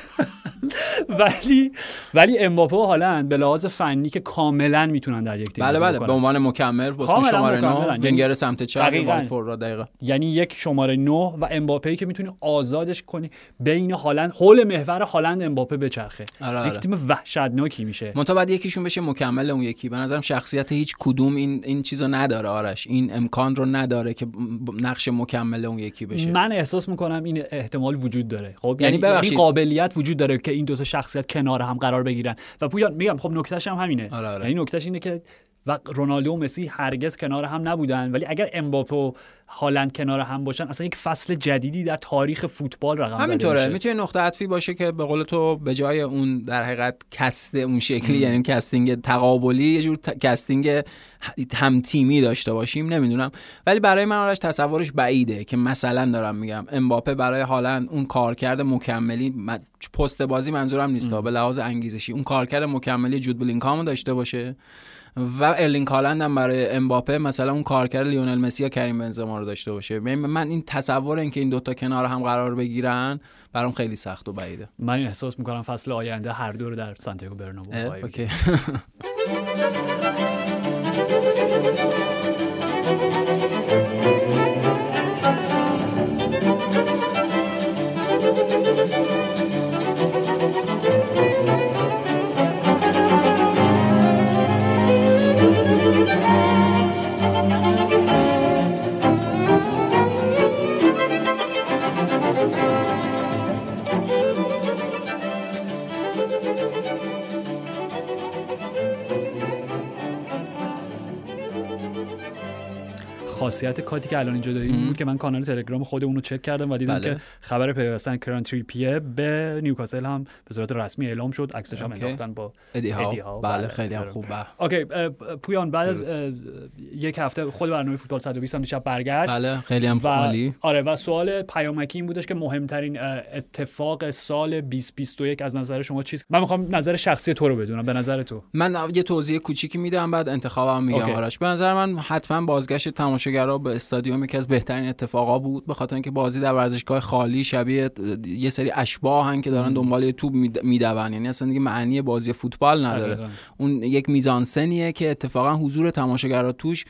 [laughs] ولی ولی امباپه و هالند به لحاظ فنی که کاملا می‌تونن در یک تیم بله بله. به عنوان مکمل واسه کاملا شماره مکملن. 9 یعنی وینگر سمت چپ را دقیقاً یعنی یک شماره 9 و امباپه که می‌تونی آزادش کنی بین هالند حول محور هالند امباپه بچرخه آره، آره. یک تیم وحشتناکی میشه منتها بعد یکیشون بشه مکمل اون یکی به نظرم شخصیت هیچ کدوم این این چیزو نداره آرش این امکان رو نداره که نقش مکمل اون یکی بشه من احساس می‌کنم این احتمال وجود داره خب یعنی یعنی, ببخشید. این قابلیت وجود داره که این دو تا شخصیت کنار هم قرار بگیرن و پویان میگم خب نکتهش هم همینه آره، آره. یعنی نکتهش اینه که و رونالدو و مسی هرگز کنار هم نبودن. ولی اگر امباپه و هالند کنار هم باشن اصلا یک فصل جدیدی در تاریخ فوتبال رقم زده همینطوره. می‌تونه نقطه عطفی باشه که به قول تو به جای اون در حقیقت cast اون شکلی یعنی casting تقابلی یه جور ت- casting هم تیمی داشته باشیم نمی‌دونم. ولی برای من آرش تصورش بعیده که مثلا دارم میگم امباپه برای هالند اون کارکرد مکملی من- پست بازی منظورم نیست به لحاظ انگیزشی. اون کارکرد مکملی جود بلینگامو داشته باشه. و ارلینگ هالند هم برای امباپه مثلا اون کارکرد لیونل مسی یا کریم بنزما رو داشته باشه. من این تصور اینکه این دوتا کنار هم قرار بگیرن برام خیلی سخت و بعیده. من این احساس می‌کنم فصل آینده هر دو رو در سانتیاگو برنابو اوکی. [laughs] خاصیت کاتی که الان اینجا داریم بود که من کانال تلگرام خودمون رو چک کردم و دیدم بله. که خبر پیوستن کران تریپیه به نیوکاسل هم به صورت رسمی اعلام شد عکسش هم انداختن با ادی ها, بله, بله. خیلی هم خوبه اوکی پویان بعد از یک هفته خود برنامه فوتبال 120 هم دیشب برگشت. بله خیلی هم عالی. آره و سوال پیامکی این بودش که مهمترین اتفاق سال 2021 از نظر شما چیز من می‌خوام نظر شخصی تو رو بدونم به نظر تو. من یه توضیح کوچیکی میدم بعد انتخابم میگم آرش. به نظر من حتما بازگشت تماشاگرها به استادیوم یکی از بهترین اتفاقا بود به خاطر اینکه بازی در ورزشگاه خالی شبیه یه سری اشباهن که دارن دنبال توپ میدون. یعنی اصلا دیگه معنی بازی فوتبال نداره. اون یک میزانسنیه که اتفاقا حضور تماشاگرها توش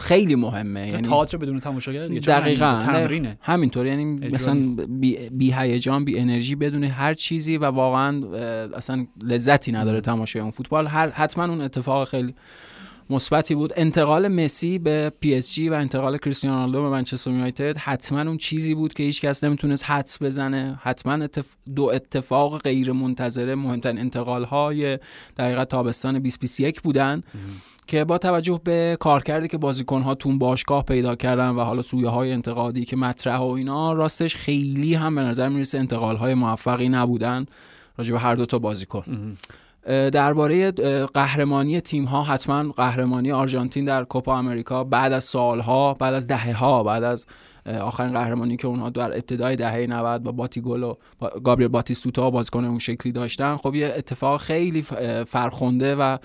خیلی مهمه. یعنی تئاتر بدون تماشاگر دیگه دقیقاً. تمرینه. همینطور یعنی مثلا بی, بی هیجان بی انرژی بدون هر چیزی و واقعا اصلا لذتی نداره تماشای اون فوتبال. هر حتما اون اتفاق خیلی مثبتی بود. انتقال مسی به پی اس جی و انتقال کریستیانو رونالدو به منچستر یونایتد حتما اون چیزی بود که هیچ کس نمی‌تونست حدس بزنه. حتما دو اتفاق غیر منتظره مهمترین انتقال های در تابستان 2021 بودن که با توجه به کارکردی که بازیکن ها تون باشگاه پیدا کردن و حالا سویه های انتقادی که مطرح و اینا راستش خیلی هم به نظر می‌رسه انتقال های موفقی نبودن راجع به هر دو تا بازیکن. درباره قهرمانی تیم ها حتما قهرمانی آرژانتین در کوپا امریکا بعد از سالها بعد از دهه ها بعد از آخرین قهرمانی که اونها در ابتدای دهه 90 با باتیگول و گابریل باتیستوتا بازیکن اون شکلی داشتن. خب یه اتفاق خیلی فرخنده و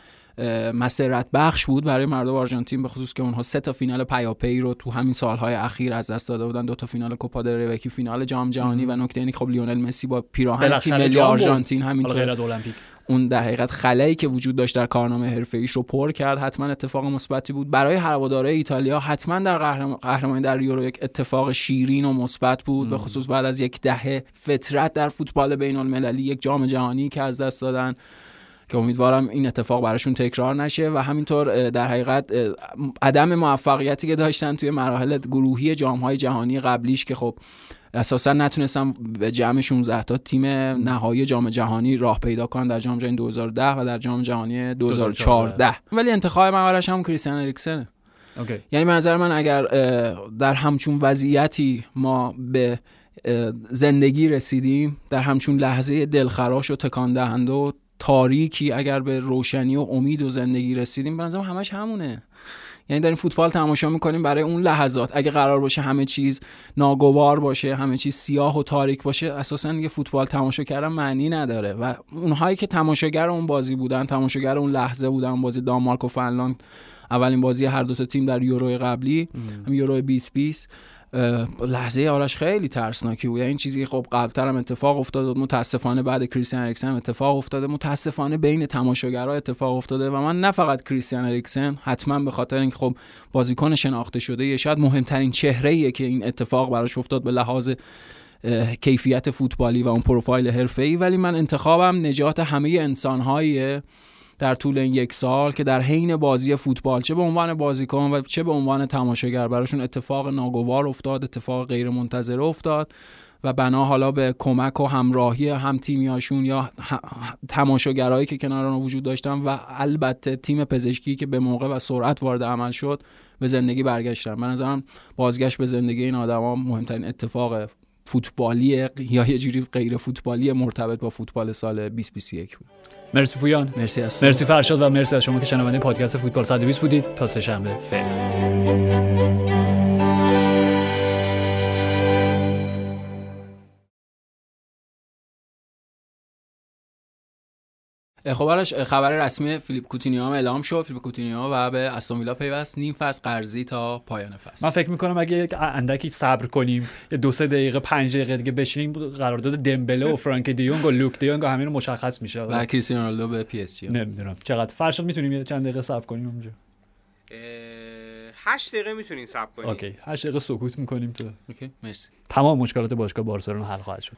مسرت بخش بود برای مردم آرژانتین به خصوص که اونها سه تا فینال پیاپی رو تو همین سالهای اخیر از دست داده بودن. دو تا فینال کوپا دل و یکی فینال جام جهانی و نکته اینه خب لیونل مسی با پیراهن تیم ملی آرژانتین همینطور. اون در حقیقت خلایی که وجود داشت در کارنامه حرفه ایش رو پر کرد. حتما اتفاق مثبتی بود. برای هواداره ایتالیا حتما در قهرمانی در یورو یک اتفاق شیرین و مثبت بود. به خصوص بعد از یک دهه فترت در فوتبال بین المللی یک جام جهانی که از دست دادن. که امیدوارم این اتفاق براشون تکرار نشه و همینطور در حقیقت عدم موفقیتی که داشتن توی مراحل گروهی جام جهانی قبلیش که خب اساسا نتونستم به جمع 16 تا تیم نهایی جام جهانی راه پیدا کنن در جام جهانی 2010 و در جام جهانی 2014 ولی انتخاب من هم کریستیان اریکسن. یعنی منظر من اگر در همچون وضعیتی ما به زندگی رسیدیم در همچون لحظه دلخراش و تکان دهنده و تاریکی اگر به روشنی و امید و زندگی رسیدیم به همش همونه. یعنی داریم فوتبال تماشا می‌کنیم برای اون لحظات. اگه قرار باشه همه چیز ناگوار باشه همه چیز سیاه و تاریک باشه اساسا دیگه فوتبال تماشا کردن معنی نداره. و اونهایی که تماشاگر اون بازی بودن تماشاگر اون لحظه بودن بازی دانمارک و فنلاند اولین بازی هر دو تا تیم در یورو قبلی هم یورو 2020 لحظه آرش خیلی ترسناکی بود. این چیزی خب قبلتر هم اتفاق افتاده متاسفانه بعد کریستیان اریکسن اتفاق افتاده متاسفانه بین تماشاگرها اتفاق افتاده و من نه فقط کریستیان اریکسن حتما به خاطر اینکه خب بازیکن شناخته شده یه شاید مهمترین چهره که این اتفاق براش افتاد به لحاظ کیفیت فوتبالی و اون پروفایل حرفه‌ای. ولی من انتخابم نجات همه انسانهایی در طول این یک سال که در حین بازی فوتبال چه به عنوان بازیکن و چه به عنوان تماشاگر براشون اتفاق ناگوار افتاد اتفاق غیر منتظره افتاد و بنا حالا به کمک و همراهی هم تیمیاشون یا تماشاگرایی که کنار آن وجود داشتن و البته تیم پزشکی که به موقع و سرعت وارد عمل شد به زندگی برگشتن. من نظرم بازگشت به زندگی این آدما مهمترین اتفاق فوتبالی یا یه جوری غیر فوتبالی مرتبط با فوتبال سال 2021 بود. مرسی پویان. مرسی از مرسی فرشاد و مرسی از شما که شنونده پادکست فوتبال 120 بودید. تا سه شنبه فعلا. خب حالا خبر رسمی فیلیپ کوتینیو هم اعلام شد. فیلیپ کوتینیو و به استون ویلا پیوست نیم فصل قرضی تا پایان فصل. من فکر می‌کنم اگه اندکی صبر کنیم یه دو سه دقیقه پنج دقیقه دیگه بشینیم قرارداد دمبله و فرانک دیونگ و لوک دیونگ همین مشخص میشه. و کریستیانو رونالدو به پی اس جی. نمی‌دونم. چقدر؟ فرشاد می‌تونیم یه چند دقیقه صبر کنیم اونجا؟ 8 دقیقه می‌تونین صبر کنیم. OK. 8 دقیقه سکوت می‌کنیم تو. OK مرسی. تمام مشکلات باشگاه بارسلونا حل خواهد شد.